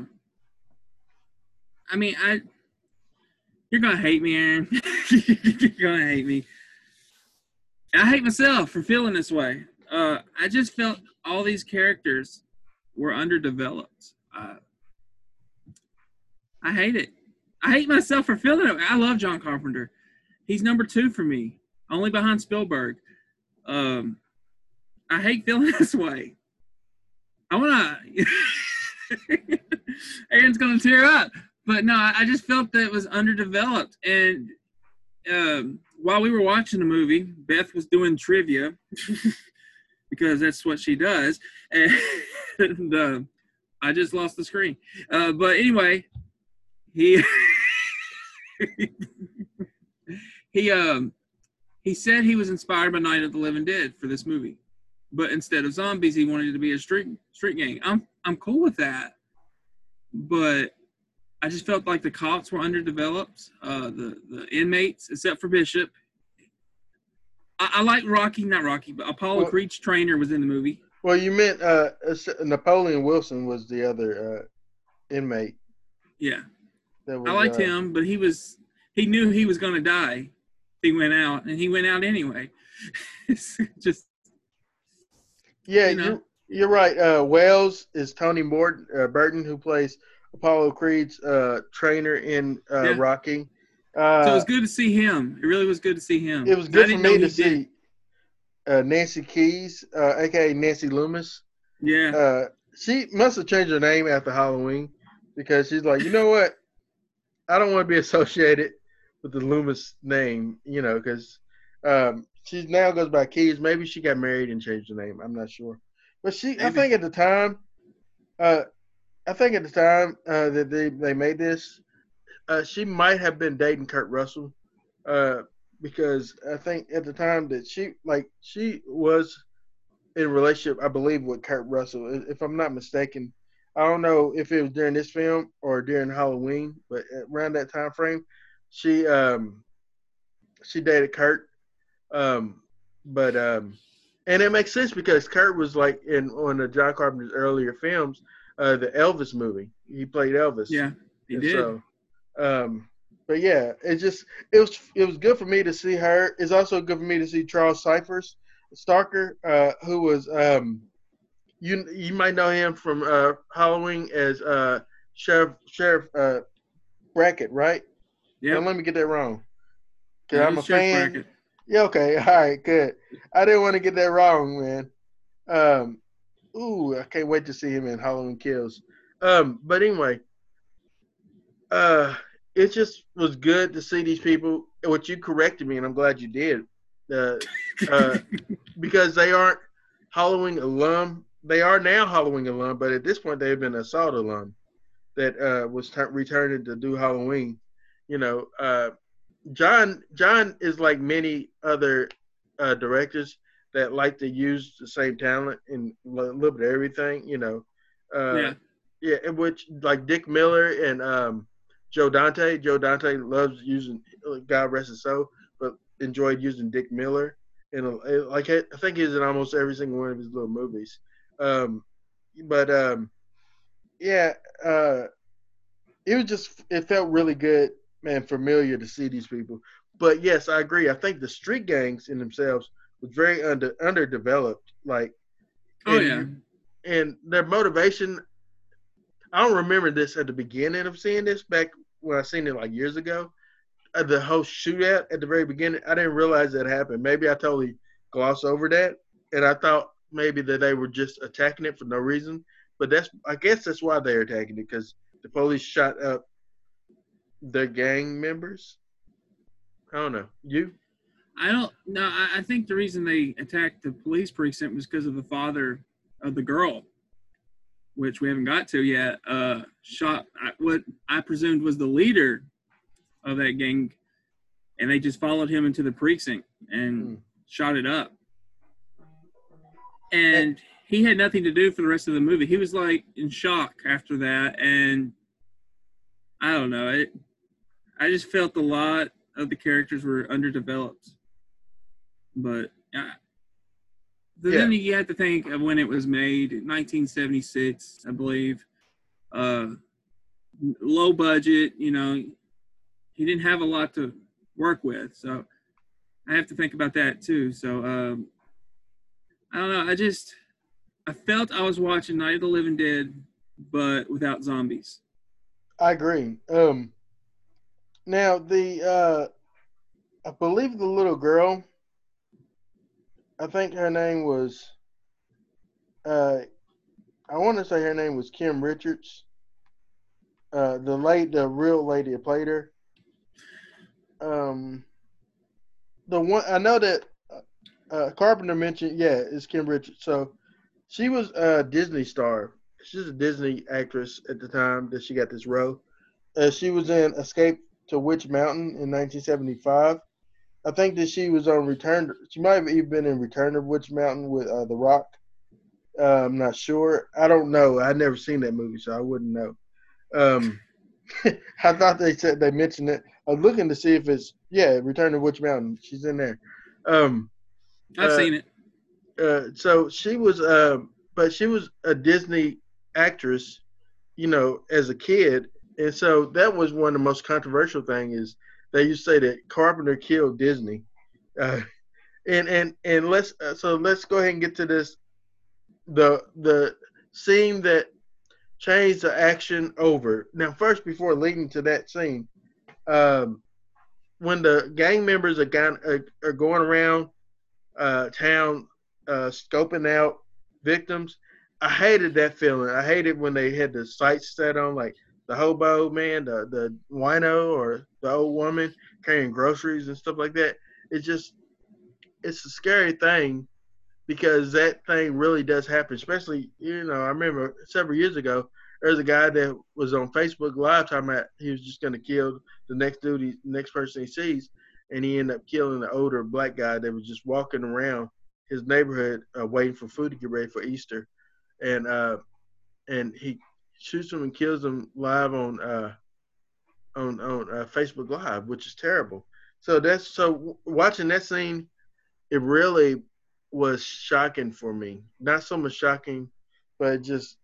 [SPEAKER 2] I mean, I you're gonna hate me, Aaron. <laughs> you're gonna hate me. I hate myself for feeling this way. Uh, I just felt all these characters were underdeveloped. I hate it. I hate myself for feeling it. I love John Carpenter. He's number two for me, only behind Spielberg. Um, I hate feeling <laughs> this way. I want to. <laughs> Aaron's gonna tear up, but no, I just felt that it was underdeveloped. And um, while we were watching the movie, Beth was doing trivia <laughs> because that's what she does, and uh, I just lost the screen. Uh, but anyway, he <laughs> he um he said he was inspired by Night of the Living Dead for this movie but instead of zombies, he wanted it to be a street street gang. I'm I'm cool with that, but I just felt like the cops were underdeveloped. Uh, the the inmates, except for Bishop. I, I like Rocky, not Rocky, but Apollo
[SPEAKER 1] Well-
[SPEAKER 2] Creed's trainer was in the movie.
[SPEAKER 1] Well, you meant uh, Napoleon Wilson was the other uh, inmate.
[SPEAKER 2] Yeah,
[SPEAKER 1] was,
[SPEAKER 2] I liked
[SPEAKER 1] uh,
[SPEAKER 2] him, but he was he knew he was going to die. He went out, and he went out anyway. <laughs> It's just
[SPEAKER 1] Yeah,
[SPEAKER 2] you know?
[SPEAKER 1] you you're right. Uh, Wales is Tony Morton, uh, Burton, who plays Apollo Creed's uh, trainer in uh,
[SPEAKER 2] Yeah.
[SPEAKER 1] Rocky. Uh,
[SPEAKER 2] so it was good to see him. It really was good to see him.
[SPEAKER 1] it was good for me to
[SPEAKER 2] did-
[SPEAKER 1] see uh, Nancy Kyes, uh, aka Nancy Loomis.
[SPEAKER 2] Yeah,
[SPEAKER 1] Uh, she must have changed her name after Halloween because she's like, you know what? I don't want to be associated with the Loomis name, you know, because um, she now goes by Kyes. Maybe she got married and changed the name. I'm not sure, but she. I think at the time, uh, I think at the time uh, that they they made this, uh, she might have been dating Kurt Russell, uh, because I think at the time that she like she was in a relationship, I believe, with Kurt Russell. If- If I'm not mistaken, I don't know if it was during this film or during Halloween, but around that time frame, she um she dated Kurt. Um, but um, and it makes sense because Kurt was like in one of John Carpenter's earlier films, uh, the Elvis movie. He played Elvis.
[SPEAKER 2] yeah, he
[SPEAKER 1] And
[SPEAKER 2] did.
[SPEAKER 1] So, um, but yeah, it just it was it was good for me to see her. It's also good for me to see Charles Cyphers Starker, uh, who was um, you you might know him from uh, Halloween as uh, Sheriff Sheriff uh, Brackett, right?
[SPEAKER 2] yeah,
[SPEAKER 1] Don't let me get that wrong. Cause I'm a fan. Yeah, okay. <laughs> All right, good. I didn't want to get that wrong, man. Um, ooh, I can't wait to see him in Halloween Kills. Um, but anyway, uh, it just was good to see these people. What you corrected me, and I'm glad you did, uh, uh, <laughs> because they aren't Halloween alum. They are now Halloween alum, but at this point, they've been a assault alum that uh, was t- returning to do Halloween. You know, uh, John John is like many other uh, directors that like to use the same talent in a little bit of everything. You know, uh,
[SPEAKER 2] Yeah.
[SPEAKER 1] yeah, in which like Dick Miller and um, Joe Dante. Joe Dante loves using God rest his soul, but enjoyed using Dick Miller. And uh, like I think he's in almost every single one of his little movies. Um, but um, yeah, uh, it was just it felt really good, man, familiar to see these people. But yes, I agree. I think the street gangs in themselves was very under underdeveloped. Like,
[SPEAKER 2] Oh
[SPEAKER 1] and-
[SPEAKER 2] yeah.
[SPEAKER 1] and their motivation. I don't remember this at the beginning of seeing this back when I seen it like years ago. Uh, the whole shootout at the very beginning, I didn't realize that happened. Maybe I totally glossed over that, and I thought maybe that they were just attacking it for no reason. But that's, I guess, that's why they're attacking it because the police shot up their gang members. I don't know. You?
[SPEAKER 2] I don't no. I, I think the reason they attacked the police precinct was because of the father of the girl, which we haven't got to yet. Uh, shot what I presumed was the leader of that gang, and they just followed him into the precinct and
[SPEAKER 1] Hmm.
[SPEAKER 2] shot it up. And he had nothing to do for the rest of the movie. He was like in shock after that, and I don't know. It. I just felt a lot of the characters were underdeveloped. But uh, then you have to think of when it was made, 1976, I believe. Uh, low budget, you know. He didn't have a lot to work with, so I have to think about that too. So um, I don't know. I just I felt I was watching Night of the Living Dead, but without zombies.
[SPEAKER 1] I agree. Um, now the uh, I believe the little girl. I think her name was. Uh, I want to say her name was Kim Richards. Uh, the late, the real lady that played her. Um, the one I know that uh, Carpenter mentioned, yeah, is Kim Richards. So she was a Disney star. She's a Disney actress at the time that she got this role. Uh, she was in Escape to Witch Mountain in 1975. I think that she was on Return. She might have even been in Return of Witch Mountain with uh, The Rock. Uh, I'm not sure. I don't know. I'd never seen that movie, so I wouldn't know. Um, <laughs> I thought they said they mentioned it. I was looking to see if it's yeah, Return of Witch Mountain. She's in there. Um,
[SPEAKER 2] I've
[SPEAKER 1] Uh,
[SPEAKER 2] seen it.
[SPEAKER 1] uh, so she was, uh, but she was a Disney actress, you know, as a kid, and so that was one of the most controversial thing is they used to say that Carpenter killed Disney, uh, and and and let's uh, so let's go ahead and get to this, the the scene that changed the action over. Now, first before leading to that scene, um, when the gang members are, are, are going around uh, town uh, scoping out victims. I hated that feeling. I hated when they had the sights set on like the hobo man, the the wino or the old woman carrying groceries and stuff like that. It's just it's a scary thing because that thing really does happen. Especially, you know, I remember several years ago there was a guy that was on Facebook Live talking about he was just gonna kill the next dude, he, next person he sees, and he ended up killing the older black guy that was just walking around his neighborhood uh, waiting for food to get ready for Easter, and uh, and he shoots them and kills them live on uh, on on uh, Facebook Live, which is terrible. So that's so watching that scene, it really was shocking for me. Not so much shocking, but just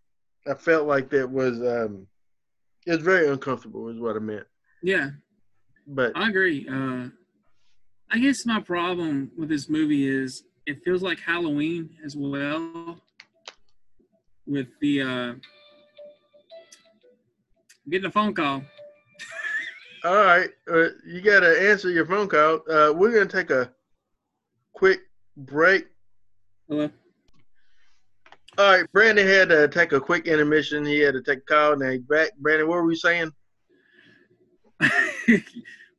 [SPEAKER 1] I felt like that was um, it was very uncomfortable, is what I meant.
[SPEAKER 2] Yeah,
[SPEAKER 1] But
[SPEAKER 2] I agree. Uh, I guess my problem with this movie is it feels like Halloween as well. With the uh, getting a phone call.
[SPEAKER 1] All right, uh, you got to answer your phone call. Uh, we're gonna take a quick break.
[SPEAKER 2] Hello.
[SPEAKER 1] All right, Brandon had to take a quick intermission. He had to take a call. Now he's back. Brandon, what were we saying? <laughs>
[SPEAKER 2] we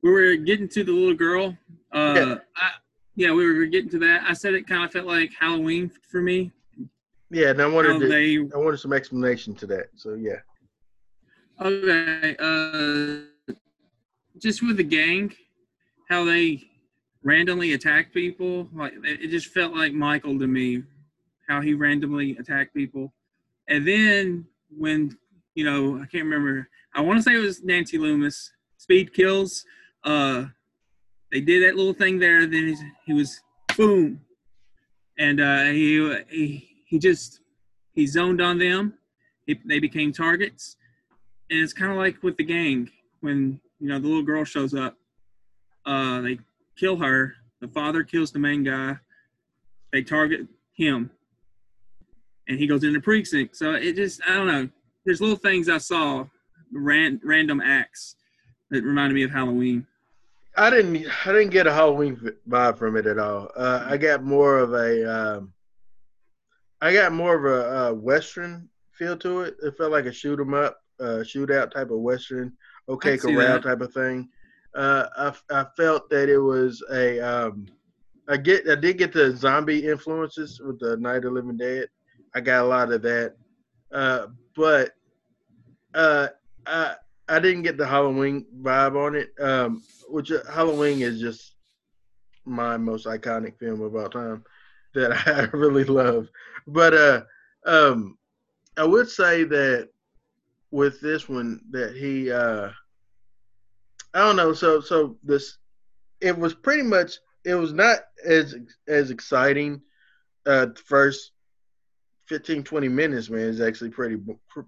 [SPEAKER 2] were getting to the little girl. Uh,
[SPEAKER 1] Yeah.
[SPEAKER 2] I, yeah, we were getting to that. I said it kind of felt like Halloween for me.
[SPEAKER 1] Yeah, and I wanted to,
[SPEAKER 2] they
[SPEAKER 1] I wanted some explanation to that. So yeah,
[SPEAKER 2] Okay. Uh, just with the gang, how they randomly attack people. Like it just felt like Michael to me, how he randomly attacked people. And then when you know, I can't remember. I want to say it was Nancy Loomis. Speed kills. Uh, they did that little thing there. Then he was boom, and uh, he he he just he zoned on them. He, they became targets, and it's kind of like with the gang when you know the little girl shows up. Uh, they kill her. The father kills the main guy. They target him, and he goes into precinct. So it just I don't know. There's little things I saw, ran, random acts that reminded me of Halloween.
[SPEAKER 1] I didn't I didn't get a Halloween vibe from it at all. Uh, I got more of a um, I got more of a, a western feel to it. It felt like a shoot 'em up, uh, shootout type of western, okay corral type of thing. Uh, I I felt that it was a um, I get I did get the zombie influences with the Night of Living Dead. I got a lot of that, uh, but uh, I I didn't get the Halloween vibe on it. Um, which uh, Halloween is just my most iconic film of all time that <laughs> I really love. But uh, um, I would say that with this one that he uh, I don't know. So so this it was pretty much it was not as as exciting. Uh, the first 15 20 minutes man is actually pretty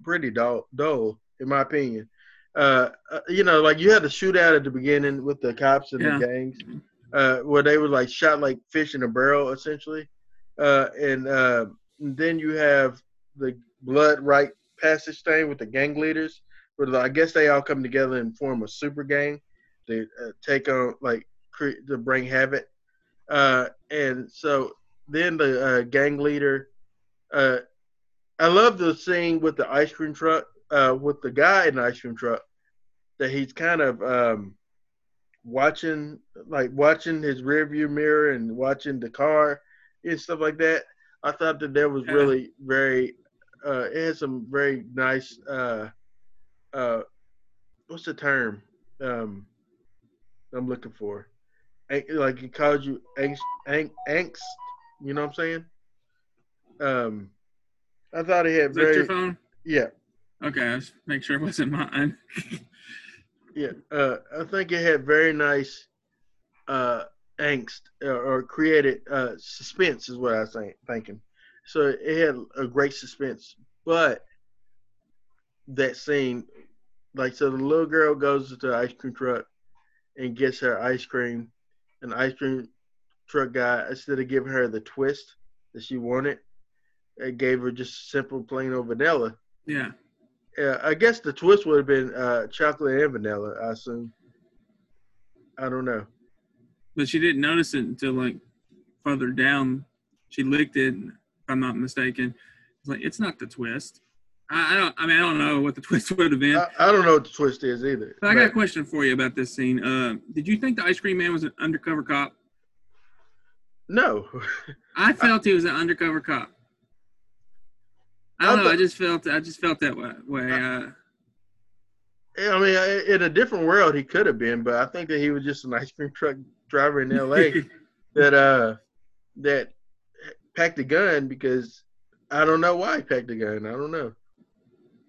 [SPEAKER 1] pretty dull, dull in my opinion uh, uh, you know, like you had the shootout at the beginning with the cops and yeah. the gangs, uh, where they were like shot like fish in a barrel, essentially. Uh, and, uh, and then you have the blood right passage thing with the gang leaders, where I guess they all come together and form a super gang to uh, take on like cre- to bring havoc. Uh, and so then the uh, gang leader, uh, I love the scene with the ice cream truck uh, with the guy in the ice cream truck that he's kind of um, watching, like watching his rearview mirror and watching the car and stuff like that. I thought that that was really very. Uh, it had some very nice. Uh, uh, what's the term? Um, I'm looking for. Like it calls you angst, angst. You know what I'm saying? Um, I thought it had
[SPEAKER 2] Is
[SPEAKER 1] very.
[SPEAKER 2] your phone?
[SPEAKER 1] Yeah.
[SPEAKER 2] Okay, I was make sure it wasn't mine. <laughs>
[SPEAKER 1] yeah, uh, I think it had very nice uh, angst uh, or created uh, suspense, is what I was thinking. So it had a great suspense, but that scene, like, so the little girl goes to the ice cream truck and gets her ice cream, and the ice cream truck guy, instead of giving her the twist that she wanted, it gave her just simple plain old vanilla.
[SPEAKER 2] Yeah.
[SPEAKER 1] Yeah, I guess the twist would have been uh, chocolate and vanilla. I assume. I don't know.
[SPEAKER 2] But she didn't notice it until like further down. She licked it. If I'm not mistaken. It's like it's not the twist. I, I, don't. I mean, I don't know what the <laughs> twist would have been. I,
[SPEAKER 1] I don't know what the twist is either.
[SPEAKER 2] But I got a question for you about this scene. Uh, did you think the ice cream man was an undercover cop?
[SPEAKER 1] No. <laughs>
[SPEAKER 2] I felt he was an undercover cop. I don't know. I just felt I just felt that way. Uh,
[SPEAKER 1] I mean, in a different world, he could have been, but I think that he was just an ice cream truck driver in L.A. <laughs> that uh that packed a gun because I don't know why he packed a gun. I don't know.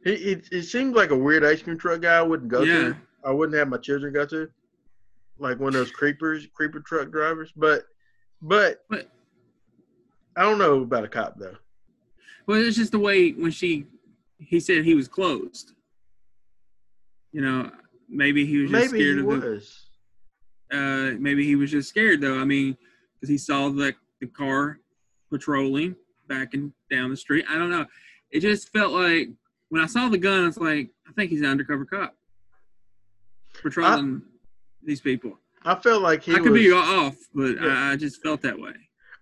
[SPEAKER 1] He it, it seemed like a weird ice cream truck guy I wouldn't go yeah. to. I wouldn't have my children go to, like one of those creepers, creeper truck drivers. But but, but I don't know about a cop though.
[SPEAKER 2] Well, it's just the way when she, he said he was closed. You know, maybe he was just
[SPEAKER 1] maybe
[SPEAKER 2] scared
[SPEAKER 1] he
[SPEAKER 2] of
[SPEAKER 1] was.
[SPEAKER 2] the. Uh, maybe he was just scared though. I mean, because he saw the the car patrolling backing down the street. I don't know. It just felt like when I saw the gun, it's like I think he's an undercover cop patrolling I, these people.
[SPEAKER 1] I felt like he. I
[SPEAKER 2] could
[SPEAKER 1] was,
[SPEAKER 2] be off, but yeah. I, I, just felt that way.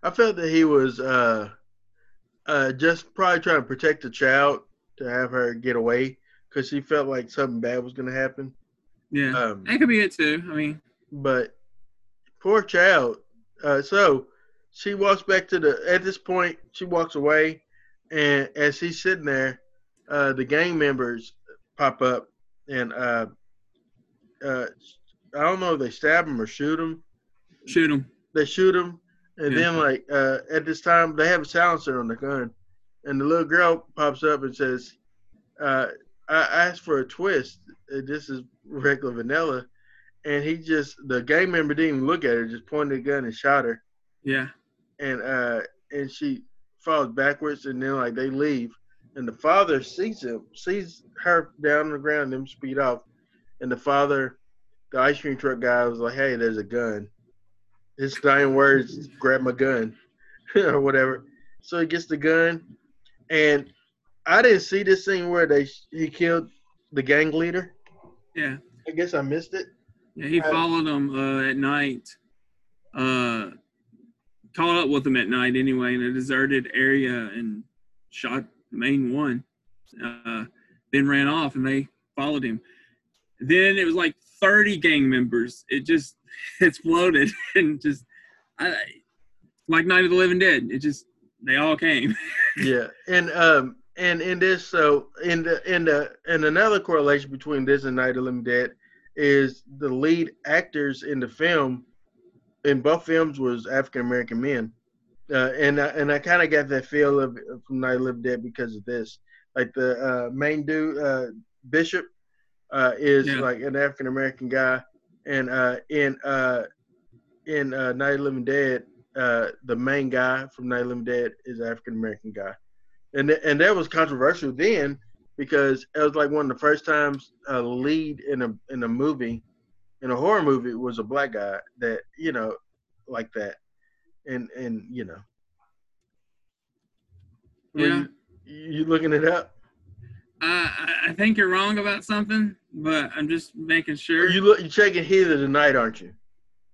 [SPEAKER 1] I felt that he was uh, uh, just probably trying to protect the child to have her get away because she felt like something bad was going to happen.
[SPEAKER 2] Yeah, um, that could be it too. I mean,
[SPEAKER 1] but poor child. Uh, so she walks back to the. At this point, she walks away, and as he's sitting there, uh, the gang members pop up, and uh, uh, I don't know if they stab him or shoot him.
[SPEAKER 2] Shoot him.
[SPEAKER 1] They shoot him, and
[SPEAKER 2] Yeah.
[SPEAKER 1] then like uh, at this time they have a silencer on the gun, and the little girl pops up and says, uh, "I asked for a twist. Uh, This is regular vanilla." And he just the gang member didn't even look at her, just pointed the gun and shot her.
[SPEAKER 2] Yeah.
[SPEAKER 1] And uh and she falls backwards and then like they leave and the father sees him sees her down on the ground them speed off and the father the ice cream truck guy was like hey there's a gun his dying words grab my gun <laughs> or whatever so he gets the gun and i didn't see this scene where they he killed the gang leader
[SPEAKER 2] Yeah.
[SPEAKER 1] i guess i missed it
[SPEAKER 2] Yeah. He
[SPEAKER 1] Uh,
[SPEAKER 2] followed them uh, at night. Uh, caught up with them at night anyway in a deserted area and shot the main one. Uh, then ran off and they followed him. Then it was like 30 gang members. It just <laughs> exploded <laughs> and just I, like Night of the Living Dead. It just they all came. <laughs>
[SPEAKER 1] yeah and um and in this so in the in the and another correlation between this and night of the living dead is the lead actors in the film in both films was african american men. Uh, and I, and i kind of got that feel of from night living dead because of this. Like the uh, main dude uh, bishop uh, is
[SPEAKER 2] Yeah.
[SPEAKER 1] like an african american guy. And uh, in uh, in uh, night living dead uh, the main guy from Night Living Dead is African American guy, and th- and that was controversial then because it was like one of the first times a lead in a in a movie, in a horror movie, was a black guy that you know, like that, and and you know,
[SPEAKER 2] Yeah.
[SPEAKER 1] you, you looking it up?
[SPEAKER 2] I, I- think you're wrong about something, but I'm just making sure.
[SPEAKER 1] You look, you're checking Heat of the Night, aren't you?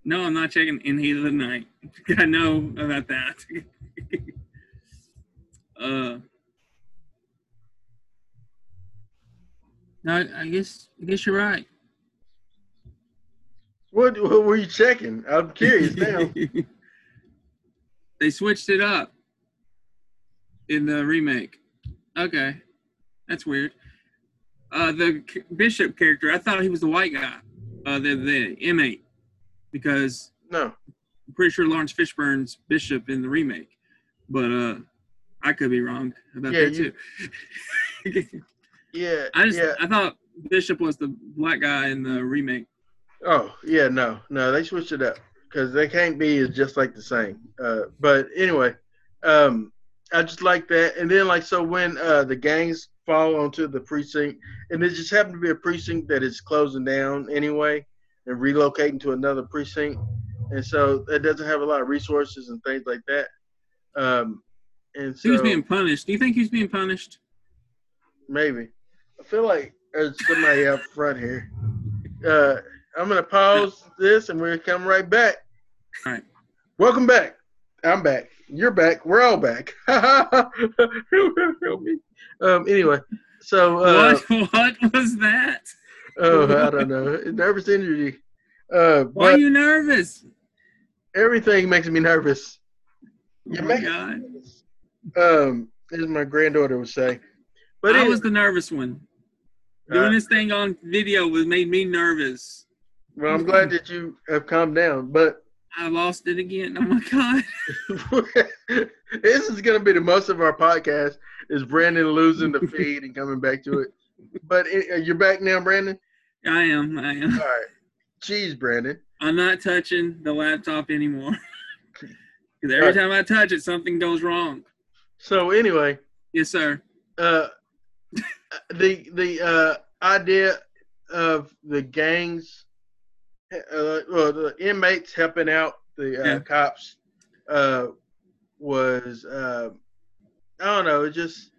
[SPEAKER 2] No, I'm not checking in heat of the night. <laughs> I know about that. <laughs> uh, no, I guess I guess you're right.
[SPEAKER 1] What, what were you checking? I'm curious now. <laughs>
[SPEAKER 2] they switched it up in the remake. Okay, that's weird. Uh, the c- bishop character, I thought he was the white guy, uh, the the inmate, because
[SPEAKER 1] no,
[SPEAKER 2] I'm pretty sure Laurence Fishburne's Bishop in the remake, but uh, I could be wrong about
[SPEAKER 1] Yeah,
[SPEAKER 2] that
[SPEAKER 1] you-
[SPEAKER 2] too. <laughs>
[SPEAKER 1] yeah,
[SPEAKER 2] I just
[SPEAKER 1] yeah.
[SPEAKER 2] I thought Bishop was the black guy in the remake.
[SPEAKER 1] Oh yeah, no, no, they switched it up because they can't be is just like the same. Uh, but anyway, um, I just like that. And then like so when uh, the gangs fall onto the precinct, and it just happened to be a precinct that is closing down anyway and relocating to another precinct, and so it doesn't have a lot of resources and things like that. Um, and so
[SPEAKER 2] He was being punished. Do you think he's being punished?
[SPEAKER 1] Maybe. I feel like there's somebody up front here. Uh, I'm gonna pause this and we're gonna come right back.
[SPEAKER 2] All right.
[SPEAKER 1] Welcome back. I'm back. You're back. We're all back. <laughs> Um. Anyway, so uh,
[SPEAKER 2] what what was that?
[SPEAKER 1] oh, I don't know. Nervous energy. Uh,
[SPEAKER 2] Why are you nervous?
[SPEAKER 1] everything makes me nervous.
[SPEAKER 2] Oh
[SPEAKER 1] You make me
[SPEAKER 2] God.
[SPEAKER 1] nervous. Um, as my granddaughter would say. But
[SPEAKER 2] I
[SPEAKER 1] anyway,
[SPEAKER 2] was the nervous one. Doing
[SPEAKER 1] uh,
[SPEAKER 2] this thing on video was made me nervous.
[SPEAKER 1] Well, I'm glad that you have calmed down, but
[SPEAKER 2] I lost it again. Oh my god. <laughs> <laughs>
[SPEAKER 1] this is going to be the most of our podcast is Brandon losing the feed and coming back to it. But uh, you're back now, Brandon.
[SPEAKER 2] I am. I am.
[SPEAKER 1] All right. Jeez, Brandon.
[SPEAKER 2] I'm not touching the laptop anymore. <laughs> Because every time I touch it, something goes wrong.
[SPEAKER 1] So anyway,
[SPEAKER 2] Yes, sir.
[SPEAKER 1] uh, the the uh, idea of the gangs, uh, well, the inmates helping out the uh,
[SPEAKER 2] Yeah.
[SPEAKER 1] cops, uh, was uh, I don't know. It just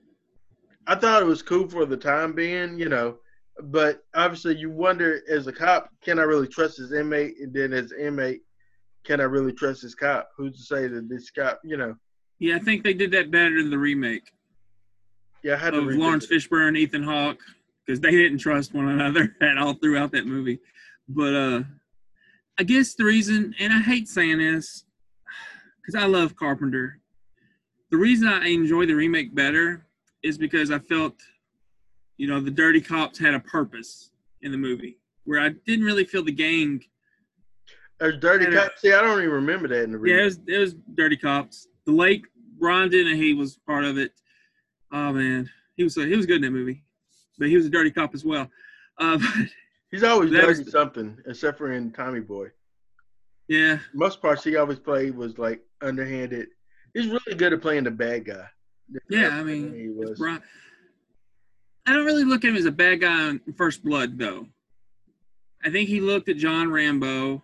[SPEAKER 1] I thought it was cool for the time being, you know. But obviously, you wonder as a cop, can I really trust this inmate? And then as inmate, can I really trust this cop? Who's to say that this cop, you know?
[SPEAKER 2] Yeah, I think they did that better in the remake
[SPEAKER 1] Yeah, I had
[SPEAKER 2] of Laurence
[SPEAKER 1] it.
[SPEAKER 2] Fishburne, Ethan Hawke, because they didn't trust one another <laughs> at all throughout that movie. But uh, I guess the reason, and I hate saying this, because I love Carpenter. The reason I enjoy the remake better is because I felt, you know, the dirty cops had a purpose in the movie, where I didn't really feel the gang
[SPEAKER 1] There's Dirty
[SPEAKER 2] uh,
[SPEAKER 1] See, I don't even remember that in the
[SPEAKER 2] Yeah, it
[SPEAKER 1] remake.
[SPEAKER 2] was it was Dirty Cops. The late Ron Dennehy was part of it. Oh man, he was he was good in that movie, but he was a dirty cop as well. Uh, <laughs> but,
[SPEAKER 1] He's always dirty something, except for in Tommy Boy.
[SPEAKER 2] yeah,
[SPEAKER 1] Most parts he always played was like underhanded. He's really good at playing the bad guy.
[SPEAKER 2] yeah. I mean,
[SPEAKER 1] he was.
[SPEAKER 2] I don't really look at him as a bad guy in First Blood though. I think he looked at John Rambo,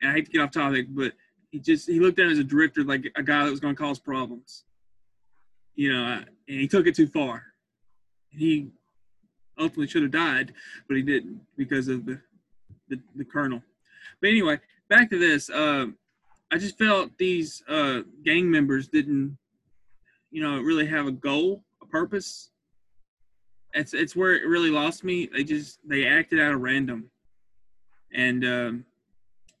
[SPEAKER 2] and I hate to get off topic, but he just he looked at him as a director, like a guy that was going to cause problems. You know, and he took it too far. He ultimately should have died, but he didn't because of the the, the colonel. But anyway, back to this. Uh, I just felt these uh, gang members didn't, you know, really have a goal, a purpose. It's it's where it really lost me. They just they acted out of random, and um,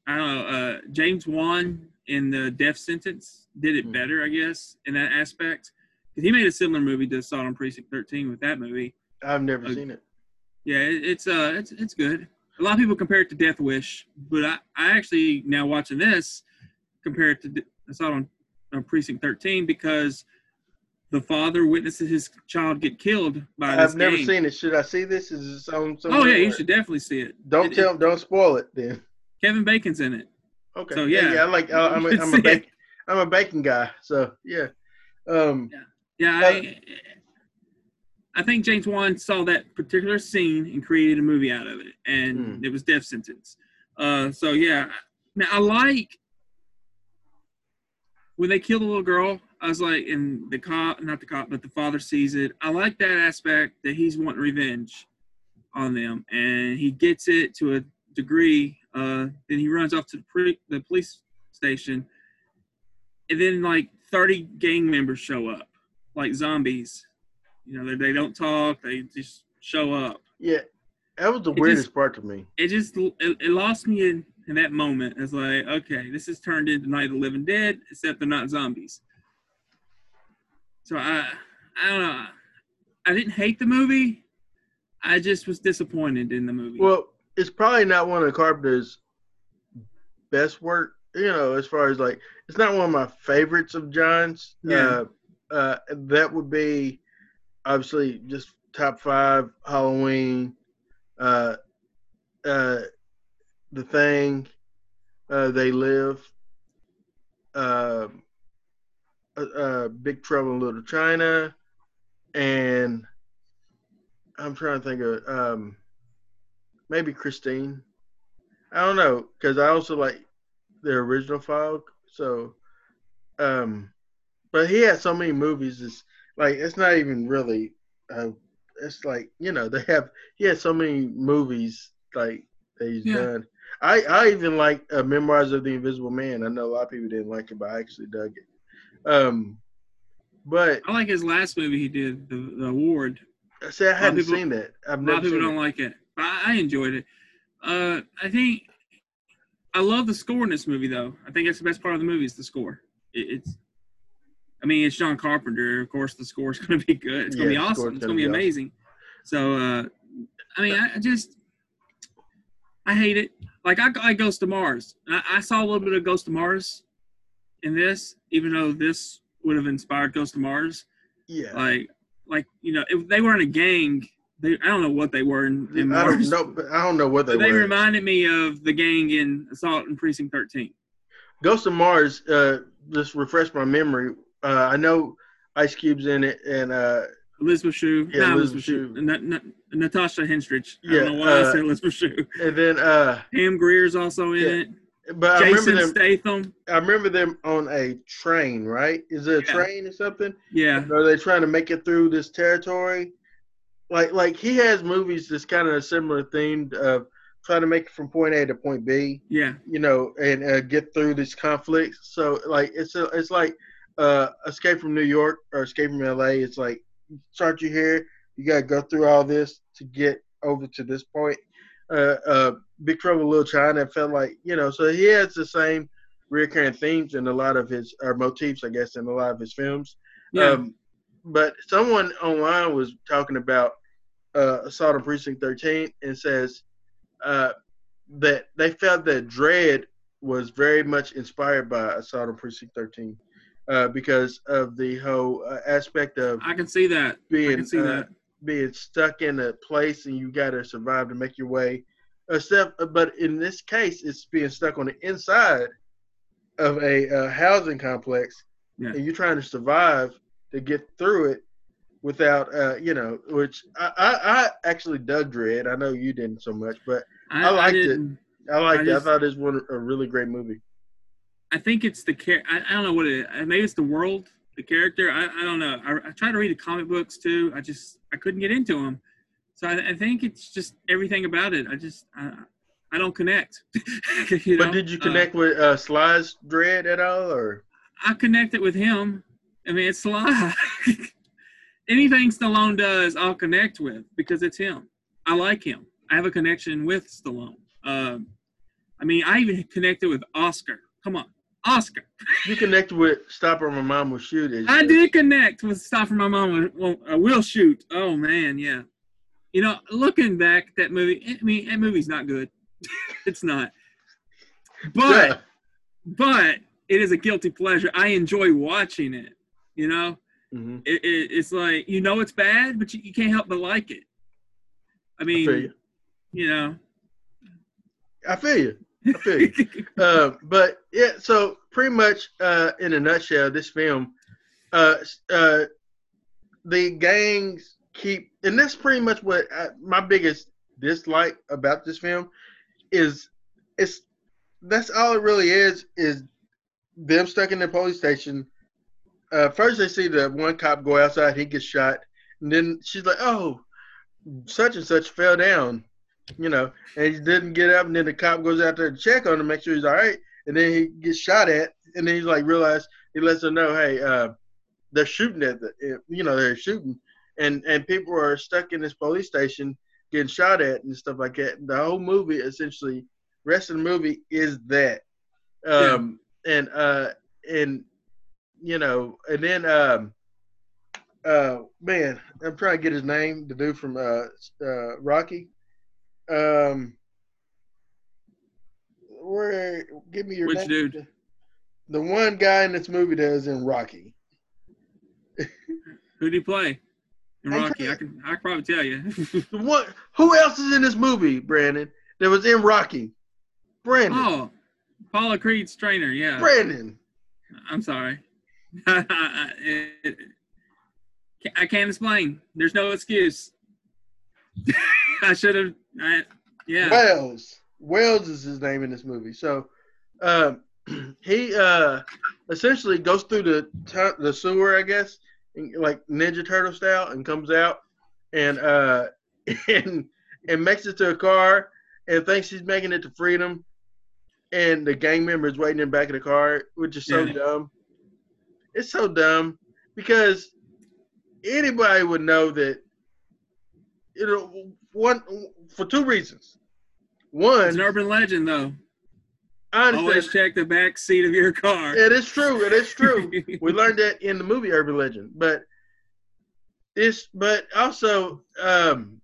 [SPEAKER 2] I don't know. Uh, James Wan in the Death Sentence did it
[SPEAKER 1] Mhm.
[SPEAKER 2] better, I guess, in that aspect. Because he made a similar movie to on Precinct 13 with that movie.
[SPEAKER 1] I've never
[SPEAKER 2] Uh,
[SPEAKER 1] seen it.
[SPEAKER 2] Yeah, it, it's uh, it's it's good. A lot of people compare it to Death Wish, but I, I actually now watching this compare it to D- Assault on, on Precinct 13 because the father witnesses his child get killed by
[SPEAKER 1] I've never
[SPEAKER 2] gang.
[SPEAKER 1] seen it. Should I see this? Is this on?
[SPEAKER 2] Oh yeah, you should definitely see it.
[SPEAKER 1] Don't
[SPEAKER 2] It-
[SPEAKER 1] tell. Don't spoil it then.
[SPEAKER 2] Kevin Bacon's in it.
[SPEAKER 1] Okay.
[SPEAKER 2] So,
[SPEAKER 1] yeah,
[SPEAKER 2] yeah.
[SPEAKER 1] yeah. I like. I, I'm a, <laughs> I'm a bacon. I'm a bacon guy. So yeah. Um.
[SPEAKER 2] Yeah, I, I think James Wan saw that particular scene and created a movie out of it, and
[SPEAKER 1] Hmm.
[SPEAKER 2] it was Death Sentence. Uh, so yeah, now I like when they kill the little girl. I was like, and the cop, not the cop, but the father sees it. I like that aspect that he's wanting revenge on them, and he gets it to a degree. Uh, then he runs off to the, pre- the police station, and then like 30 gang members show up, like zombies. You know, they, they don't talk; they just show up.
[SPEAKER 1] Yeah. That was the
[SPEAKER 2] It
[SPEAKER 1] weirdest
[SPEAKER 2] just-
[SPEAKER 1] part to me.
[SPEAKER 2] It just it, it lost me in, in that moment. It's like, okay, this has turned into Night of the Living Dead, except they're not zombies. So I I don't know. I didn't hate the movie. I just was disappointed in the movie.
[SPEAKER 1] Well, it's probably not one of Carpenter's best work. You know, as far as like, it's not one of my favorites of John's.
[SPEAKER 2] Yeah.
[SPEAKER 1] Uh, uh, that would be obviously just top five Halloween, uh, uh, The Thing, uh, They Live, uh, uh, uh, Big Trouble in Little China, and I'm trying to think of um, maybe Christine. I don't know because I also like the original Fog. So, um, but he had so many movies. It's like it's not even really. Uh, it's like you know they have. He had so many movies like that he's
[SPEAKER 2] Yeah.
[SPEAKER 1] done. I I even like uh, Memoirs of the Invisible Man. I know a lot of people didn't like it, but I actually dug it. Um, but
[SPEAKER 2] I like his last movie he did, the, the Ward.
[SPEAKER 1] I say I hadn't
[SPEAKER 2] people-
[SPEAKER 1] seen that. I've
[SPEAKER 2] A lot of people don't
[SPEAKER 1] it.
[SPEAKER 2] like it, I, I enjoyed it. Uh, I think I love the score in this movie, though. I think that's the best part of the movie is the score. It, it's, I mean, it's John Carpenter. Of course, the score's <laughs> going to be good. It's going to
[SPEAKER 1] Yeah,
[SPEAKER 2] be awesome. It's
[SPEAKER 1] gonna
[SPEAKER 2] going to be
[SPEAKER 1] be awesome.
[SPEAKER 2] amazing. So, uh, I mean, I, just, I hate it. Like I, I Ghost of Mars. I, I saw a little bit of Ghost of Mars in this, even though this would have inspired Ghost of Mars
[SPEAKER 1] Yeah.
[SPEAKER 2] like like you know if they were in a gang they i don't know what they were in, in
[SPEAKER 1] I don't know. but I don't know what they,
[SPEAKER 2] but they
[SPEAKER 1] were.
[SPEAKER 2] reminded me of the gang in assault and precinct 13
[SPEAKER 1] Ghost of Mars. Uh, just refresh my memory. Uh, I know Ice Cube's in it, and uh,
[SPEAKER 2] elizabeth shue
[SPEAKER 1] Yeah, Elizabeth Shue.
[SPEAKER 2] shue Not, not, natasha henstridge i
[SPEAKER 1] Yeah,
[SPEAKER 2] don't know why
[SPEAKER 1] uh,
[SPEAKER 2] i said elizabeth shue
[SPEAKER 1] and then uh,
[SPEAKER 2] pam grier's also in
[SPEAKER 1] Yeah.
[SPEAKER 2] it
[SPEAKER 1] but I remember
[SPEAKER 2] jason
[SPEAKER 1] them.
[SPEAKER 2] statham
[SPEAKER 1] I remember them on a train. Right? Is it a
[SPEAKER 2] Yeah.
[SPEAKER 1] train or something?
[SPEAKER 2] yeah
[SPEAKER 1] Are they trying to make it through this territory? Like, like he has movies that's kind of a similar theme of trying to make it from point A to point B.
[SPEAKER 2] yeah
[SPEAKER 1] you know, and uh, get through these conflicts. So like it's a, it's like uh, Escape from New York or Escape from LA. It's like start you here, you gotta go through all this to get over to this point. Uh, uh, Big Trouble Little China felt like you know, so he has the same recurring themes in a lot of his or motifs, I guess, in a lot of his films.
[SPEAKER 2] yeah
[SPEAKER 1] Um, but someone online was talking about uh, Assault on Precinct 13 and says uh, that they felt that Dredd was very much inspired by Assault on Precinct 13 uh, because of the whole uh, aspect of
[SPEAKER 2] I can see that. I
[SPEAKER 1] being
[SPEAKER 2] can see
[SPEAKER 1] uh,
[SPEAKER 2] that.
[SPEAKER 1] being stuck in a place and you got to survive to make your way. Except, but in this case, it's being stuck on the inside of a uh, housing complex,
[SPEAKER 2] Yeah.
[SPEAKER 1] and you're trying to survive to get through it without, uh, you know, which I, I, I actually dug Dredd. I know you didn't so much, but I liked it. I liked
[SPEAKER 2] I
[SPEAKER 1] it.
[SPEAKER 2] just-
[SPEAKER 1] I thought it was one a really great movie.
[SPEAKER 2] I think it's the char- I, I don't know what it. uh, Maybe it's the world, the character. I, I don't know. I, I tried to read the comic books too. I just I couldn't get into them. So I, I think it's just everything about it. I just I, I don't connect. <laughs> You
[SPEAKER 1] But did you
[SPEAKER 2] Uh,
[SPEAKER 1] connect with uh, Sly's Dredd at all, or
[SPEAKER 2] I connected with him. I mean, it's Sly. <laughs> Anything Stallone does, I'll connect with because it's him. I like him. I have a connection with Stallone. Um, I mean, I even connected with Oscar. Come on, Oscar.
[SPEAKER 1] you connect with Stop or My Mom Will Shoot?
[SPEAKER 2] I did connect with Stop for My Mom. Will, uh, will shoot. Oh man, yeah. You know, looking back at that movie, I mean, that movie's not good. <laughs> it's not. But
[SPEAKER 1] Yeah.
[SPEAKER 2] but it is a guilty pleasure. I enjoy watching it. You know,
[SPEAKER 1] Mhm.
[SPEAKER 2] it, it, it's like you know it's bad, but you, you can't help but like it. I
[SPEAKER 1] I
[SPEAKER 2] mean,
[SPEAKER 1] feel you.
[SPEAKER 2] you know.
[SPEAKER 1] I feel you. I feel <laughs> uh, but yeah, so pretty much uh, in a nutshell, this film, uh, uh, the gangs keep, and that's pretty much what I, my biggest dislike about this film is. It's that's all it really is is them stuck in the police station. Uh, first, they see the one cop go outside, he gets shot, and then she's like, "Oh, such and such fell down," you know, and he didn't get up, and then the cop goes out there to check on him, make sure he's all right, and then he gets shot at, and then he's like, realize he lets her know, hey, uh, they're shooting at the, eh, you know, they're shooting, and and people are stuck in this police station getting shot at and stuff like that. The whole movie, essentially, rest of the movie is that, um, and uh, and you know, and then um, uh, man, I'm trying to get his name, the dude from uh, uh, Rocky. Um, where? Give me your
[SPEAKER 2] Which
[SPEAKER 1] name.
[SPEAKER 2] dude?
[SPEAKER 1] The one guy in this movie that is in Rocky. <laughs>
[SPEAKER 2] Who did he play? In Rocky, I can I can probably tell you. <laughs>
[SPEAKER 1] One. Who else is in this movie, Brandon? That was in Rocky. Brandon.
[SPEAKER 2] oh, Apollo Creed's trainer. Yeah.
[SPEAKER 1] Brandon.
[SPEAKER 2] I'm sorry. It- <laughs> it- I can't explain. There's no excuse. I should have. I, yeah.
[SPEAKER 1] Wells. Wells is his name in this movie. So, um, <clears throat> he uh, essentially goes through the tu- the sewer, I guess, in- like Ninja Turtle style, and comes out and uh, <laughs> and and makes it to a car and thinks he's making it to freedom. And the gang member is waiting in the back of the car, which is so
[SPEAKER 2] Yeah.
[SPEAKER 1] dumb. It's so dumb because anybody would know that. You know, one for two reasons. One,
[SPEAKER 2] It's an urban legend, though.
[SPEAKER 1] I
[SPEAKER 2] Always check the back seat of your car.
[SPEAKER 1] It is true. It is true. <laughs> we learned that in the movie Urban Legend, but this, but also, um,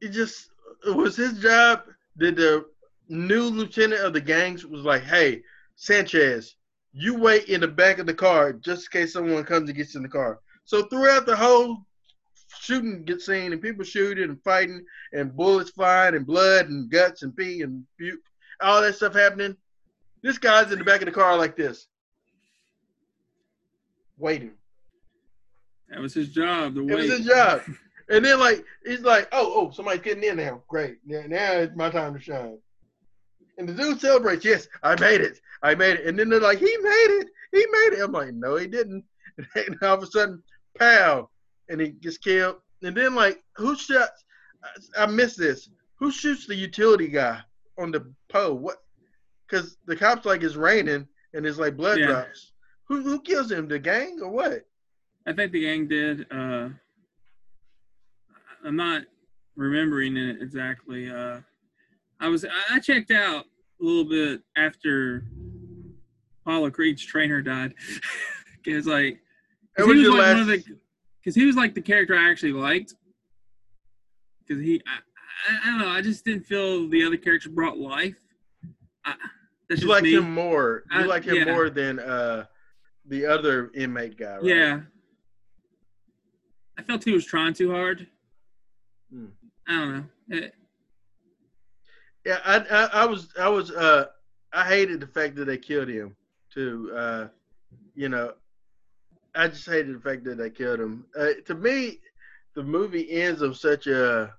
[SPEAKER 1] it just it was his job. Did the new lieutenant of the gangs was like, "Hey, Sanchez, you wait in the back of the car just in case someone comes and gets in the car." So throughout the whole shooting get seen and people shooting and fighting and bullets flying and blood and guts and pee and puke, all that stuff happening. This guy's in the back of the car like this, waiting.
[SPEAKER 2] That was his job. The
[SPEAKER 1] It was his job. And then like he's like, oh, oh, somebody's getting in now. Great. Now, now it's my time to shine. And the dude celebrates, yes, I made it. I made it. And then they're like, he made it. He made it. I'm like, no, he didn't. <laughs> And all of a sudden, pow, and he gets killed. And then like, who shoots? I, missed this. Who shoots the utility guy on the pole? What? Because the cops like it's raining and it's like blood
[SPEAKER 2] Yeah.
[SPEAKER 1] drops. Who who kills him? The gang or what?
[SPEAKER 2] I think the gang did. Uh, I'm not remembering it exactly. Uh, I was I checked out a little bit after Apollo Creed's trainer died. <laughs> Cause like, cause
[SPEAKER 1] was
[SPEAKER 2] was like
[SPEAKER 1] last.
[SPEAKER 2] one of the, cause he was like the character I actually liked. Cause he, I, I, I don't know, I just didn't feel the other characters brought life. I,
[SPEAKER 1] You
[SPEAKER 2] just
[SPEAKER 1] like
[SPEAKER 2] me.
[SPEAKER 1] him more. You
[SPEAKER 2] I-
[SPEAKER 1] like him
[SPEAKER 2] yeah.
[SPEAKER 1] more than uh, the other inmate guy, right?
[SPEAKER 2] Yeah. I felt he was trying too hard.
[SPEAKER 1] Hmm.
[SPEAKER 2] I don't know. It-
[SPEAKER 1] Yeah, I, I, I was, I was, uh, I hated the fact that they killed him. Too, uh, you know, I just hated the fact that they killed him. Uh, to me, the movie ends on such a,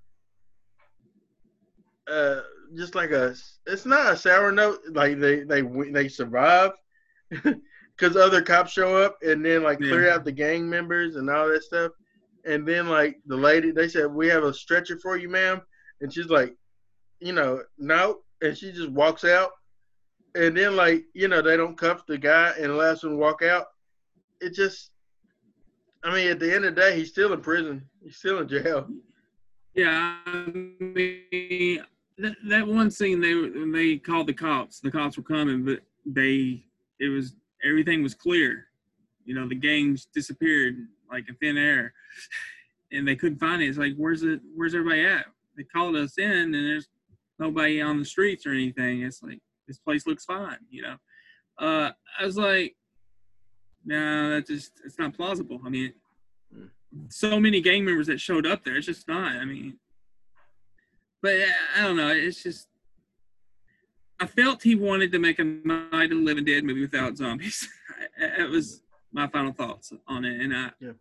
[SPEAKER 1] uh, just like a, it's not a sour note. Like they, they, they survive because <laughs> other cops show up and then like clear
[SPEAKER 2] Yeah.
[SPEAKER 1] out the gang members and all that stuff. And then like the lady, they said, "We have a stretcher for you, ma'am," and she's like, you know, no, and she just walks out. And then like, you know, they don't cuff the guy and allows him walk out. It just I mean, at the end of the day, he's still in prison. He's still in jail.
[SPEAKER 2] Yeah, I mean, that, that one scene they when they called the cops, the cops were coming, but they it was everything was clear. You know, the gangs disappeared like in thin air, and they couldn't find it. It's like, where's it? Where's everybody at? They called us in, and there's nobody on the streets or anything. It's like this place looks fine. You know, uh, I was like, no, that just it's not plausible. I mean,
[SPEAKER 1] Mm.
[SPEAKER 2] so many gang members that showed up there. It's just not. I mean, but I don't know. It's just I felt he wanted to make a Night of the Living Dead movie without zombies. <laughs> it was my final thoughts on it, and I,
[SPEAKER 1] Yeah.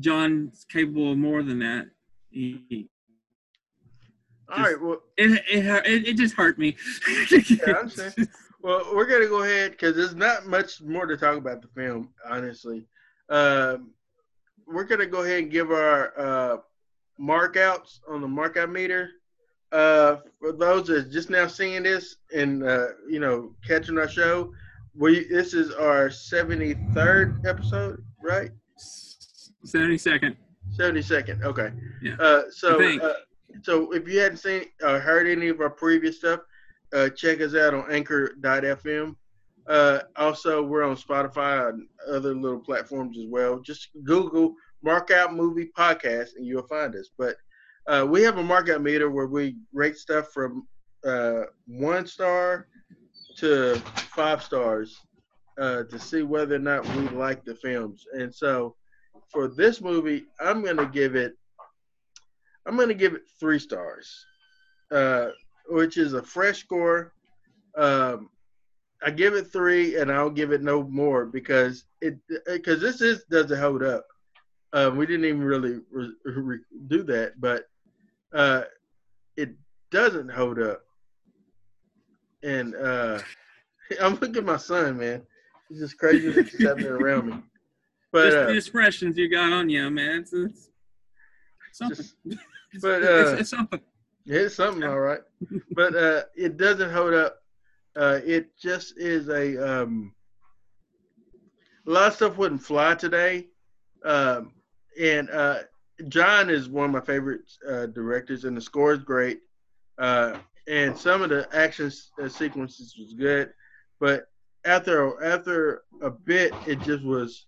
[SPEAKER 2] John's capable of more than that. He, he-
[SPEAKER 1] All right, well,
[SPEAKER 2] it, it it it just hurt me. <laughs>
[SPEAKER 1] Understand. Well, we're gonna go ahead because there's not much more to talk about the film, honestly. Um, we're gonna go ahead and give our uh, markouts on the markout meter. Uh, for those that just now seeing this and uh, you know catching our show, we this is our 73rd episode, right?
[SPEAKER 2] Seventy second.
[SPEAKER 1] 72nd. Okay.
[SPEAKER 2] Yeah.
[SPEAKER 1] Uh, so, uh, so if you hadn't seen or heard any of our previous stuff, uh, check us out on Anchor.fm. Uh, also, we're on Spotify and other little platforms as well. Just Google Markout Movie Podcast and you'll find us. But uh, we have a markout meter where we rate stuff from uh, one star to five stars uh, to see whether or not we like the films. And so for this movie, I'm gonna give it. I'm gonna give it three stars, uh, which is a fresh score. Um, I give it three, and I'll give it no more because it because this is doesn't hold up. Um, we didn't even really re- re- do that, but uh, it doesn't hold up. And uh, <laughs> I'm looking at my son, man. He's just crazy that's happening around me. <laughs> But
[SPEAKER 2] just
[SPEAKER 1] uh,
[SPEAKER 2] the expressions you got on you, man. It's, it's something. <laughs>
[SPEAKER 1] just but,
[SPEAKER 2] it's,
[SPEAKER 1] uh,
[SPEAKER 2] it's something.
[SPEAKER 1] It's something, all right. but uh, it doesn't hold up. Uh, it just is a um, a lot of stuff wouldn't fly today. Um, and uh, John is one of my favorite uh, directors, and the score is great. Uh, and some of the action uh, sequences was good, but after after a bit, it just was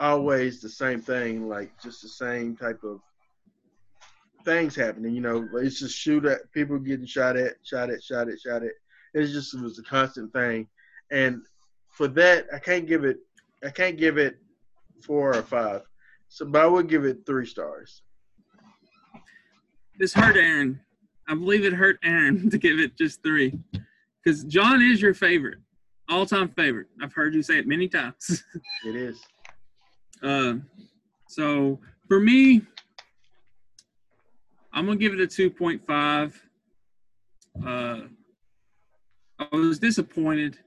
[SPEAKER 1] always the same thing, like just the same type of things happening. You know, it's just shoot at people getting shot at, shot at, shot at, shot at. It just it was a constant thing, and for that, I can't give it, I can't give it four or five. So, but I would give it three stars.
[SPEAKER 2] This hurt Aaron. I believe it hurt Aaron <laughs> to give it just three. Because John is your favorite, all time favorite. I've heard you say it many times. <laughs>
[SPEAKER 1] It is.
[SPEAKER 2] Uh, so for me, I'm gonna give it a 2.5. Uh, I was disappointed.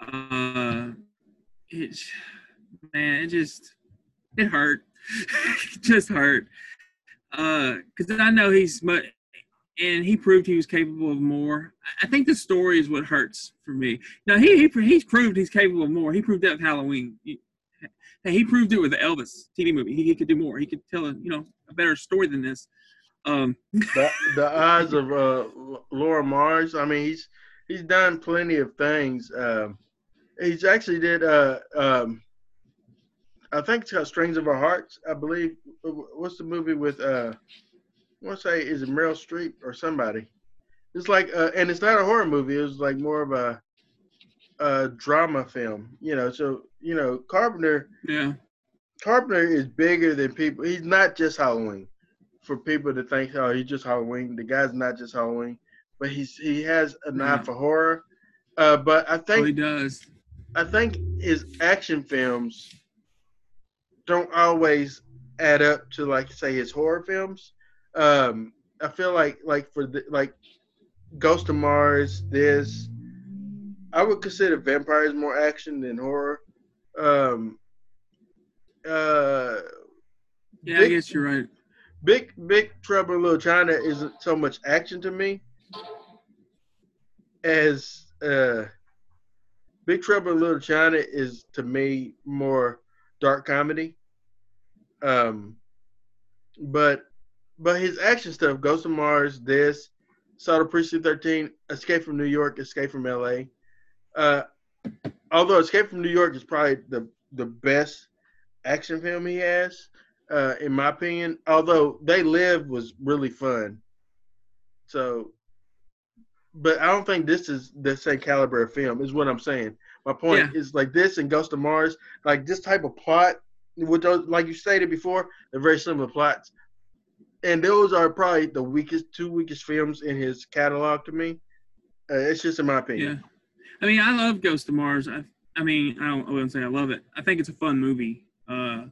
[SPEAKER 2] Uh, it, man, it just it hurt. it <laughs> just hurt. Uh, because I know he's mu and he proved he was capable of more. I- I think the story is what hurts for me. Now he, he he's proved he's capable of more. He proved that with Halloween. He, he proved it with the Elvis TV movie. He, he could do more. He could tell a you know a better story than this. Um,
[SPEAKER 1] The, the eyes of uh, Laura Mars. I mean, he's he's done plenty of things. Um, he's actually did. Uh, um, I think it's called Strings of Our Hearts. I believe. What's the movie with? Uh, I want to say is it Meryl Streep or somebody? It's like, uh, and it's not a horror movie. It was like more of a, a drama film. You know, so you know, Carpenter.
[SPEAKER 2] Yeah.
[SPEAKER 1] Carpenter is bigger than people. He's not just Halloween. For people to think, oh, he's just Halloween. The guy's not just Halloween, but he's he has a knife
[SPEAKER 2] Yeah.
[SPEAKER 1] for horror. Uh, but I
[SPEAKER 2] Oh,
[SPEAKER 1] think
[SPEAKER 2] he does.
[SPEAKER 1] I think his action films don't always add up to like say his horror films. Um, I feel like like for the like Ghost of Mars, this I would consider vampires more action than horror. Um, uh,
[SPEAKER 2] Yeah, I guess you're right.
[SPEAKER 1] Big Big Trouble Little China isn't so much action to me as uh, Big Trouble in Little China is to me more dark comedy. Um, but but his action stuff, Ghost of Mars, this, Assault on Precinct Thirteen, Escape from New York, Escape from L.A. Uh, although Escape from New York is probably the the best action film he has uh, in my opinion. Although They Live was really fun. So, but I don't think this is the same caliber of film. Is what I'm saying. My point is like this and Ghost of Mars, like this type of plot. With those, like you stated before, they're very similar plots, and those are probably the weakest, two weakest films in his catalog to me. Uh, it's just in my
[SPEAKER 2] Yeah.
[SPEAKER 1] opinion.
[SPEAKER 2] I mean, I love Ghost of Mars. I, I mean, I don't. I wouldn't say I love it. I think it's a fun movie. Uh,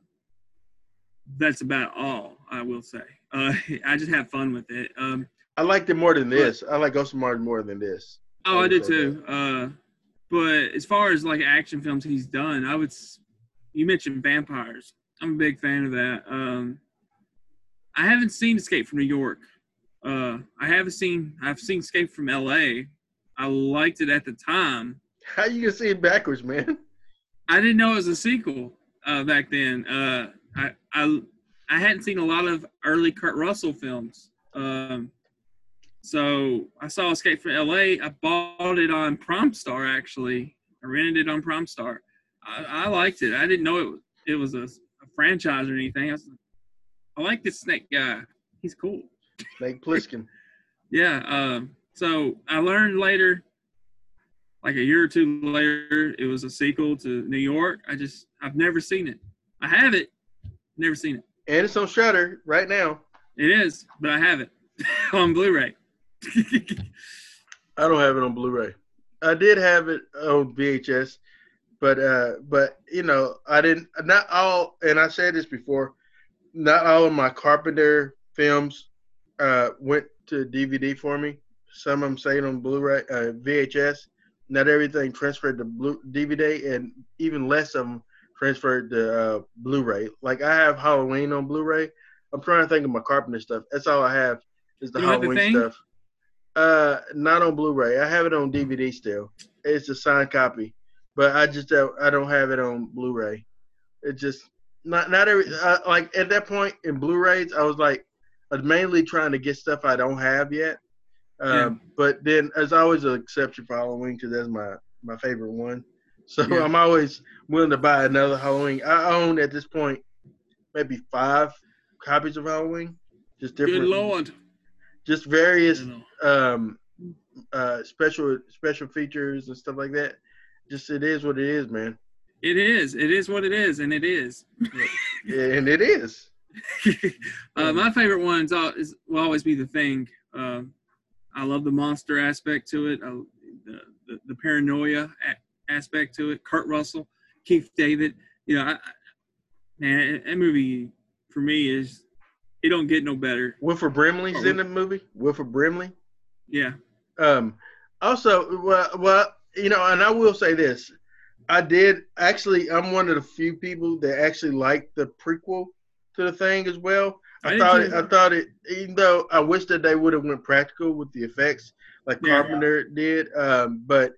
[SPEAKER 2] that's about all I will say. Uh, <laughs> I just have fun with it. Um,
[SPEAKER 1] I liked it more than this. I like Ghost of Mars more than this.
[SPEAKER 2] oh, I
[SPEAKER 1] would
[SPEAKER 2] did too. Uh, but as far as like action films he's done, I would. You mentioned vampires. I'm a big fan of that. Um, I haven't seen Escape from New York. Uh, I haven't seen. I've seen Escape from L.A. I liked it at the time.
[SPEAKER 1] How you gonna see it backwards, man?
[SPEAKER 2] I didn't know it was a sequel uh, back then. Uh, I, I I hadn't seen a lot of early Kurt Russell films, um, so I saw Escape from L.A. I bought it on PromStar actually. I rented it on PromStar. I, I liked it. I didn't know it it was a, a franchise or anything. I, was, I like this snake guy. He's cool.
[SPEAKER 1] Snake Plissken. <laughs>
[SPEAKER 2] Yeah. Um, so I learned later, like a year or two later, it was a sequel to New York. I just I've never seen it. I have it, never seen it.
[SPEAKER 1] and it's on Shudder right now.
[SPEAKER 2] It is, but I have it <laughs> on Blu-ray.
[SPEAKER 1] I don't have it on Blu-ray. I did have it on VHS, but uh, but you know, I didn't. Not all, and I said this before. Not all of my Carpenter films uh, went to DVD for me. Some of them stayed on Blu-ray, uh, VHS. Not everything transferred to Blu- DVD, and even less of them transferred to uh, Blu-ray. Like I have Halloween on Blu-ray. I'm trying to think of my Carpenter stuff. That's all I have is the
[SPEAKER 2] You have The
[SPEAKER 1] Halloween stuff. Uh, not on Blu-ray. I have it on DVD still. It's a signed copy, but I just don't, I don't have it on Blu-ray. It just not not every uh, like at that point in Blu-rays, I was like, I was mainly trying to get stuff I don't have yet. Um,
[SPEAKER 2] Yeah.
[SPEAKER 1] But then as always an exception for Halloween because that's my my favorite one. So
[SPEAKER 2] Yeah.
[SPEAKER 1] I'm always willing to buy another Halloween. I own at this point maybe five copies of Halloween, just different,
[SPEAKER 2] Good lord.
[SPEAKER 1] just various
[SPEAKER 2] You know.
[SPEAKER 1] um uh special special features and stuff like that. Just it is what it is, man.
[SPEAKER 2] It is. It is what it is, and it is.
[SPEAKER 1] And it is. <laughs>
[SPEAKER 2] uh, my favorite ones is, will always be the thing. Um, I love the monster aspect to it. I, the, the the paranoia aspect to it. Kurt Russell, Keith David. You know, I, man, that movie for me is it don't get no better.
[SPEAKER 1] Wilford Brimley's
[SPEAKER 2] Oh.
[SPEAKER 1] in the movie. Wilford Brimley.
[SPEAKER 2] Yeah,
[SPEAKER 1] Um also well well you know, and I will say this. I did actually I'm one of the few people that actually liked the prequel to the thing as well.
[SPEAKER 2] I
[SPEAKER 1] I, thought it, I thought it even though I wish that they would have went practical with the effects like
[SPEAKER 2] Yeah.
[SPEAKER 1] Carpenter did, um, but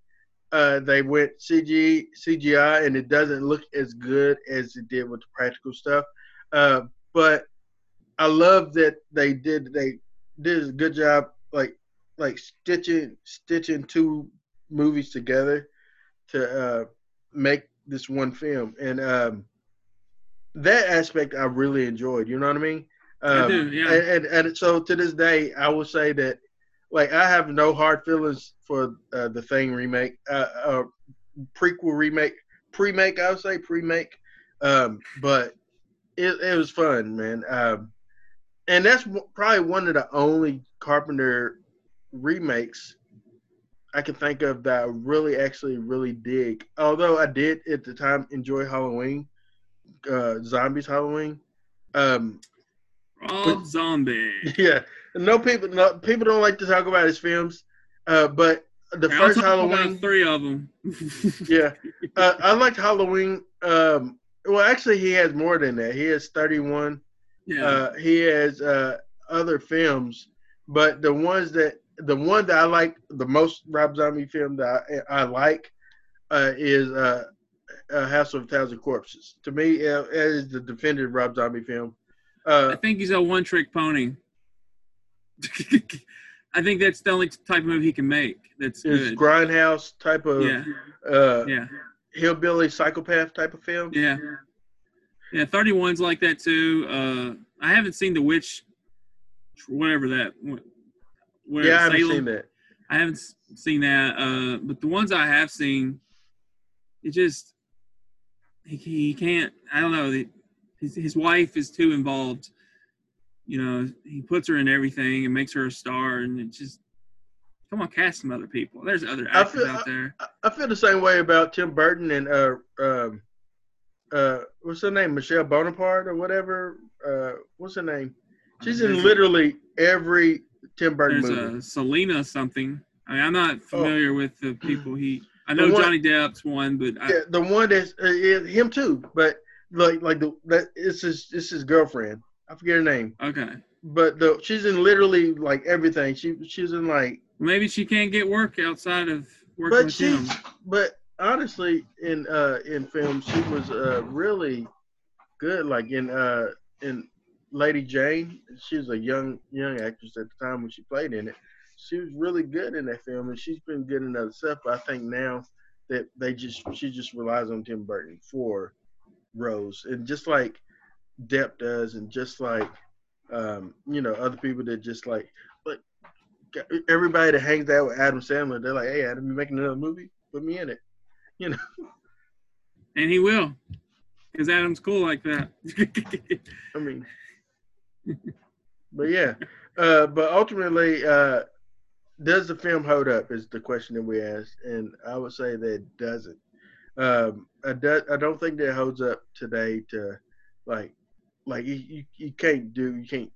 [SPEAKER 1] uh, they went CG CGI and it doesn't look as good as it did with the practical stuff. Uh, but I love that they did they did a good job like like stitching stitching two movies together to uh, make this one film and um, that aspect I really enjoyed. You know what I mean?
[SPEAKER 2] I
[SPEAKER 1] Um,
[SPEAKER 2] do, yeah.
[SPEAKER 1] And, and and so to this day, I will say that like I have no hard feelings for uh, the Thing remake, uh, uh, prequel remake, pre-make. I would say pre-make, um, but it, it was fun, man. Um, and that's probably one of the only Carpenter remakes I can think of that I really actually really dig. Although I did at the time enjoy Halloween, uh, Zombies Halloween. Um,
[SPEAKER 2] Rob Zombie. <laughs>
[SPEAKER 1] Yeah, no people, no people don't like to talk about his films, uh, but the first Halloween,
[SPEAKER 2] three of them. <laughs>
[SPEAKER 1] yeah, uh, I liked Halloween. Um, well, actually, he has more than that. He has thirty-one.
[SPEAKER 2] yeah.
[SPEAKER 1] Uh, he has uh, other films, but the ones that the one that I like the most Rob Zombie film that I, I like uh, is uh, uh, House of a Thousand Corpses. To me, it is the definitive Rob Zombie film.
[SPEAKER 2] I
[SPEAKER 1] Uh,
[SPEAKER 2] think he's a one trick pony. <laughs> I think that's the only type of movie he can make. That's
[SPEAKER 1] it's
[SPEAKER 2] good.
[SPEAKER 1] grindhouse type of
[SPEAKER 2] Yeah,
[SPEAKER 1] uh,
[SPEAKER 2] yeah,
[SPEAKER 1] hillbilly psychopath type of film.
[SPEAKER 2] yeah, yeah. Thirty one's like that too. Uh, I haven't seen The Witch, whatever that. Whatever,
[SPEAKER 1] yeah, I haven't
[SPEAKER 2] Salem.
[SPEAKER 1] seen that.
[SPEAKER 2] I haven't seen that. Uh, but the ones I have seen, it just he, he can't. I don't know. the- His his wife is too involved. You know, he puts her in everything and makes her a star, and it just come on, cast some other people. There's other actors
[SPEAKER 1] feel-
[SPEAKER 2] out there.
[SPEAKER 1] I- I feel the same way about Tim Burton and uh um uh what's her name Michelle Bonaparte or whatever uh what's her name she's in literally every Tim Burton
[SPEAKER 2] There's
[SPEAKER 1] movie
[SPEAKER 2] a Selena something. I mean, I'm not familiar with the people he. I
[SPEAKER 1] Oh.
[SPEAKER 2] Know
[SPEAKER 1] one-
[SPEAKER 2] Johnny Depp's one, but I,
[SPEAKER 1] yeah, the one that's uh, him too but like like the that it's his it's his girlfriend. I forget her name.
[SPEAKER 2] Okay.
[SPEAKER 1] but the she's in literally like everything. She she's in like
[SPEAKER 2] Maybe she can't get work outside of working
[SPEAKER 1] but
[SPEAKER 2] with
[SPEAKER 1] she
[SPEAKER 2] him.
[SPEAKER 1] but honestly in uh in film she was uh really good. Like in uh in lady jane she was a young young actress at the time when she played in it. She was really good in that film and she's been good in other stuff. But i think now that they just she just relies on tim burton for roles and just like depp does and just like um you know other people that just like but everybody that hangs out with adam sandler they're like hey adam you making another movie put me in it <laughs> you know.
[SPEAKER 2] And he will, because Adam's cool like that. <laughs>
[SPEAKER 1] I mean, but yeah, uh, but ultimately, uh, does the film hold up? Is the question that we asked, and I would say that it doesn't. Um, I, do, I don't think that holds up today. To like, like you, you, you can't do you can't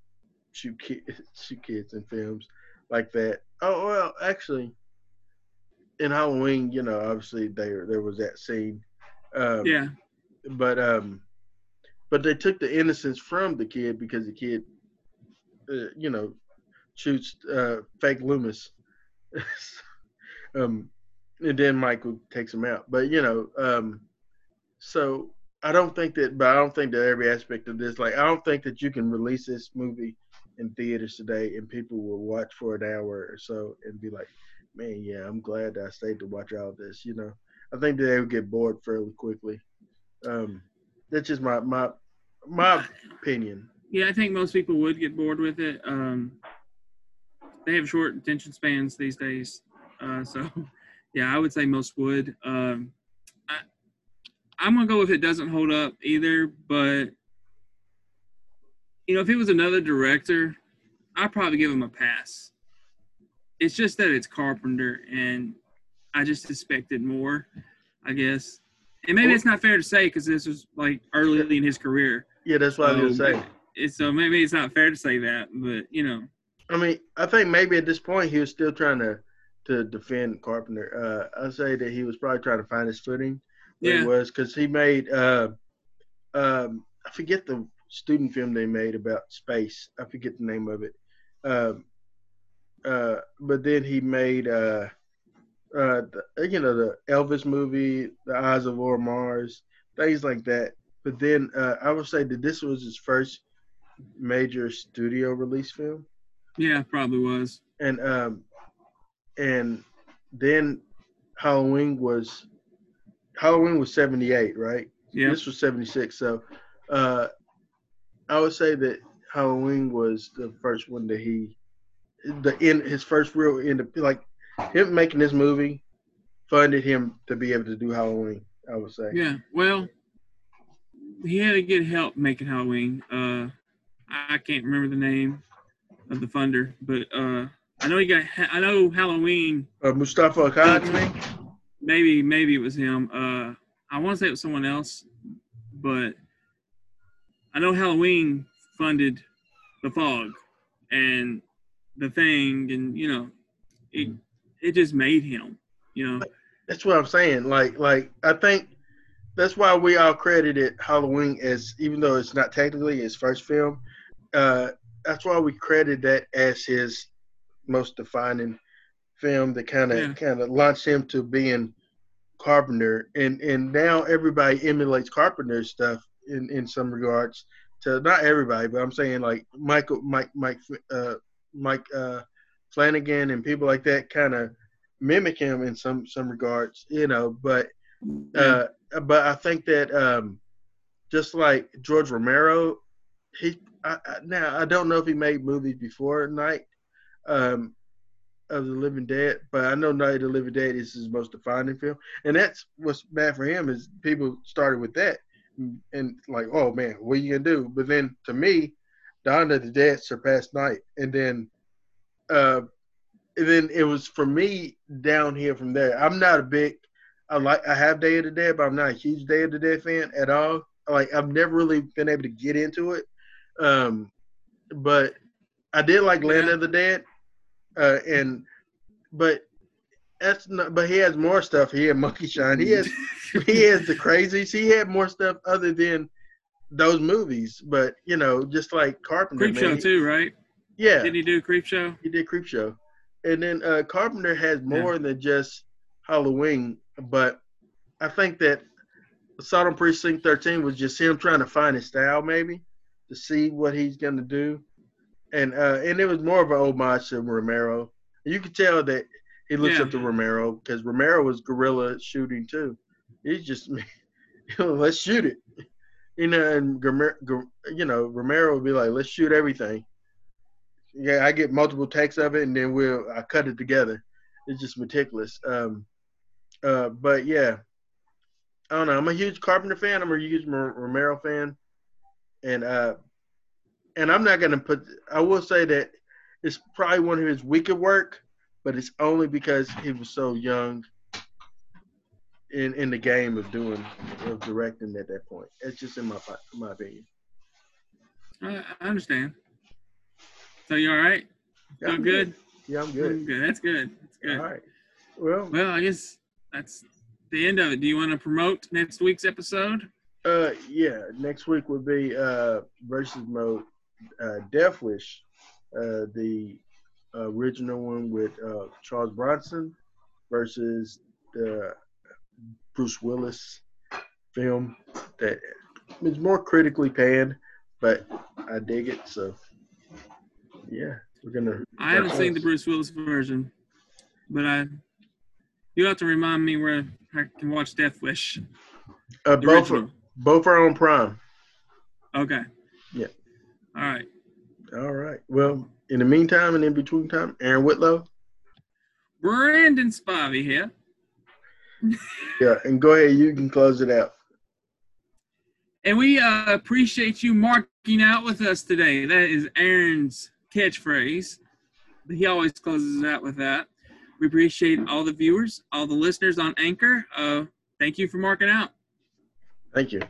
[SPEAKER 1] shoot kids <laughs> shoot kids in films like that. Oh well, actually, in Halloween, you know, obviously there there was that scene. Um,
[SPEAKER 2] yeah,
[SPEAKER 1] but um but they took the innocence from the kid because the kid uh, you know shoots uh fake loomis <laughs> um and then michael takes him out but you know um so i don't think that but i don't think that every aspect of this like i don't think that you can release this movie in theaters today and people will watch for an hour or so and be like man yeah i'm glad that i stayed to watch all this you know i think that they would get bored fairly quickly um, that's just my my my opinion.
[SPEAKER 2] yeah. I think most people would get bored with it. Um, they have short attention spans these days, uh, so <laughs> yeah, I would say most would. Um, I, I'm gonna go if it doesn't hold up either, but you know, if it was another director, I'd probably give him a pass. It's just that it's Carpenter, and I just expected more, I guess. And maybe it's not fair to say because this was like early in his career.
[SPEAKER 1] Yeah, that's what I was gonna say.
[SPEAKER 2] It's, so maybe it's not fair to say that, but you know,
[SPEAKER 1] I mean, I think maybe at this point he was still trying to to defend Carpenter. Uh, I say that he was probably trying to find his footing. Where
[SPEAKER 2] Yeah.
[SPEAKER 1] he was because he made uh, um, I forget the student film they made about space. I forget the name of it. Um, uh, but then he made uh, uh, the, you know the Elvis movie, The Eyes of Laura Mars, things like that. But then uh, I would say that this was his first major studio release film
[SPEAKER 2] yeah, probably was.
[SPEAKER 1] and um and then Halloween was Halloween was 78, right?
[SPEAKER 2] Yeah,
[SPEAKER 1] This was 76. So uh I would say that Halloween was the first one that he the in his first real in like him making this movie funded him to be able to do Halloween. I would say.
[SPEAKER 2] Yeah. Well, he had to get help making Halloween. Uh, I can't remember the name of the funder, but uh, I know he got. I know Halloween.
[SPEAKER 1] Uh, Moustapha Akkad.
[SPEAKER 2] Maybe, maybe it was him. Uh, I want to say it was someone else, but I know Halloween funded the fog and the thing, and you know, it it just made him. You know,
[SPEAKER 1] That's what I'm saying. Like, like I think that's why we all credited Halloween as, even though it's not technically his first film. Uh, that's why we credit that as his most defining film that kind of
[SPEAKER 2] Yeah.
[SPEAKER 1] kind of launched him to being Carpenter, and and now everybody emulates Carpenter's stuff in in some regards. To not everybody, but I'm saying like Michael, Mike, Mike, uh, Mike uh, Flanagan, and people like that kind of mimic him in some some regards, you know. But uh, but I think that um, just like George Romero, he I, I, now I don't know if he made movies before Night um, of the Living Dead, but I know Night of the Living Dead is his most defining film, and that's what's bad for him is people started with that and, like, oh man, what are you gonna do? But then to me, Dawn of the Dead surpassed Night, and then uh, and then it was for me down here from there. I'm not a big I like I have Day of the Dead, but I'm not a huge Day of the Dead fan at all. Like I've never really been able to get into it. Um, but I did like Land
[SPEAKER 2] Yeah.
[SPEAKER 1] of the Dead, uh, and but that's not. But he has more stuff. He had Monkey Shine. He has <laughs> he has the crazies. He had more stuff other than those movies. But you know, just like Carpenter,
[SPEAKER 2] Creep Show too, right?
[SPEAKER 1] Yeah,
[SPEAKER 2] Did he do Creep Show?
[SPEAKER 1] he did Creep Show, and then uh, Carpenter has more than just Halloween. But I think that Assault on Precinct 13 was just him trying to find his style, maybe to see what he's gonna do, and uh, and it was more of an homage to Romero. You could tell that he looks
[SPEAKER 2] Yeah.
[SPEAKER 1] up to Romero because Romero was guerrilla shooting too. He's just, <laughs> let's shoot it, you know. And you know, Romero would be like, let's shoot everything. Yeah, I get multiple takes of it, and then we'll I cut it together. It's just meticulous. Um, uh, but yeah, I don't know. I'm a huge Carpenter fan. I'm a huge Romero fan, and uh, and I'm not gonna put. I will say that it's probably one of his weaker work, but it's only because he was so young in in the game of doing of directing at that point. It's just in my my opinion.
[SPEAKER 2] I, I understand. So you all right?
[SPEAKER 1] Yeah,
[SPEAKER 2] Feel
[SPEAKER 1] I'm
[SPEAKER 2] good?
[SPEAKER 1] Yeah, I'm
[SPEAKER 2] I'm
[SPEAKER 1] good.
[SPEAKER 2] good. That's good. That's good.
[SPEAKER 1] All right. Well,
[SPEAKER 2] Well, I guess that's the end of it. Do you want to promote next week's episode?
[SPEAKER 1] Uh, yeah. Next week would be uh versus mode, uh, Death Wish, uh, the original one with uh Charles Bronson versus the Bruce Willis film that is more critically panned, but I dig it. So, yeah, we're gonna.
[SPEAKER 2] I haven't seen the Bruce Willis version, but I you have to remind me where I can watch Death Wish.
[SPEAKER 1] Uh, both are, both are on Prime.
[SPEAKER 2] Okay.
[SPEAKER 1] Yeah.
[SPEAKER 2] All right.
[SPEAKER 1] All right. Well, in the meantime and in between time, Aaron Whitlow.
[SPEAKER 2] Brandon Spivey here. <laughs>
[SPEAKER 1] Yeah, and go ahead. You can close it out.
[SPEAKER 2] And we uh, appreciate you marking out with us today. That is Aaron's catchphrase. He always closes out with that. We appreciate all the viewers, all the listeners on Anchor. Uh, thank you for marking out.
[SPEAKER 1] Thank you.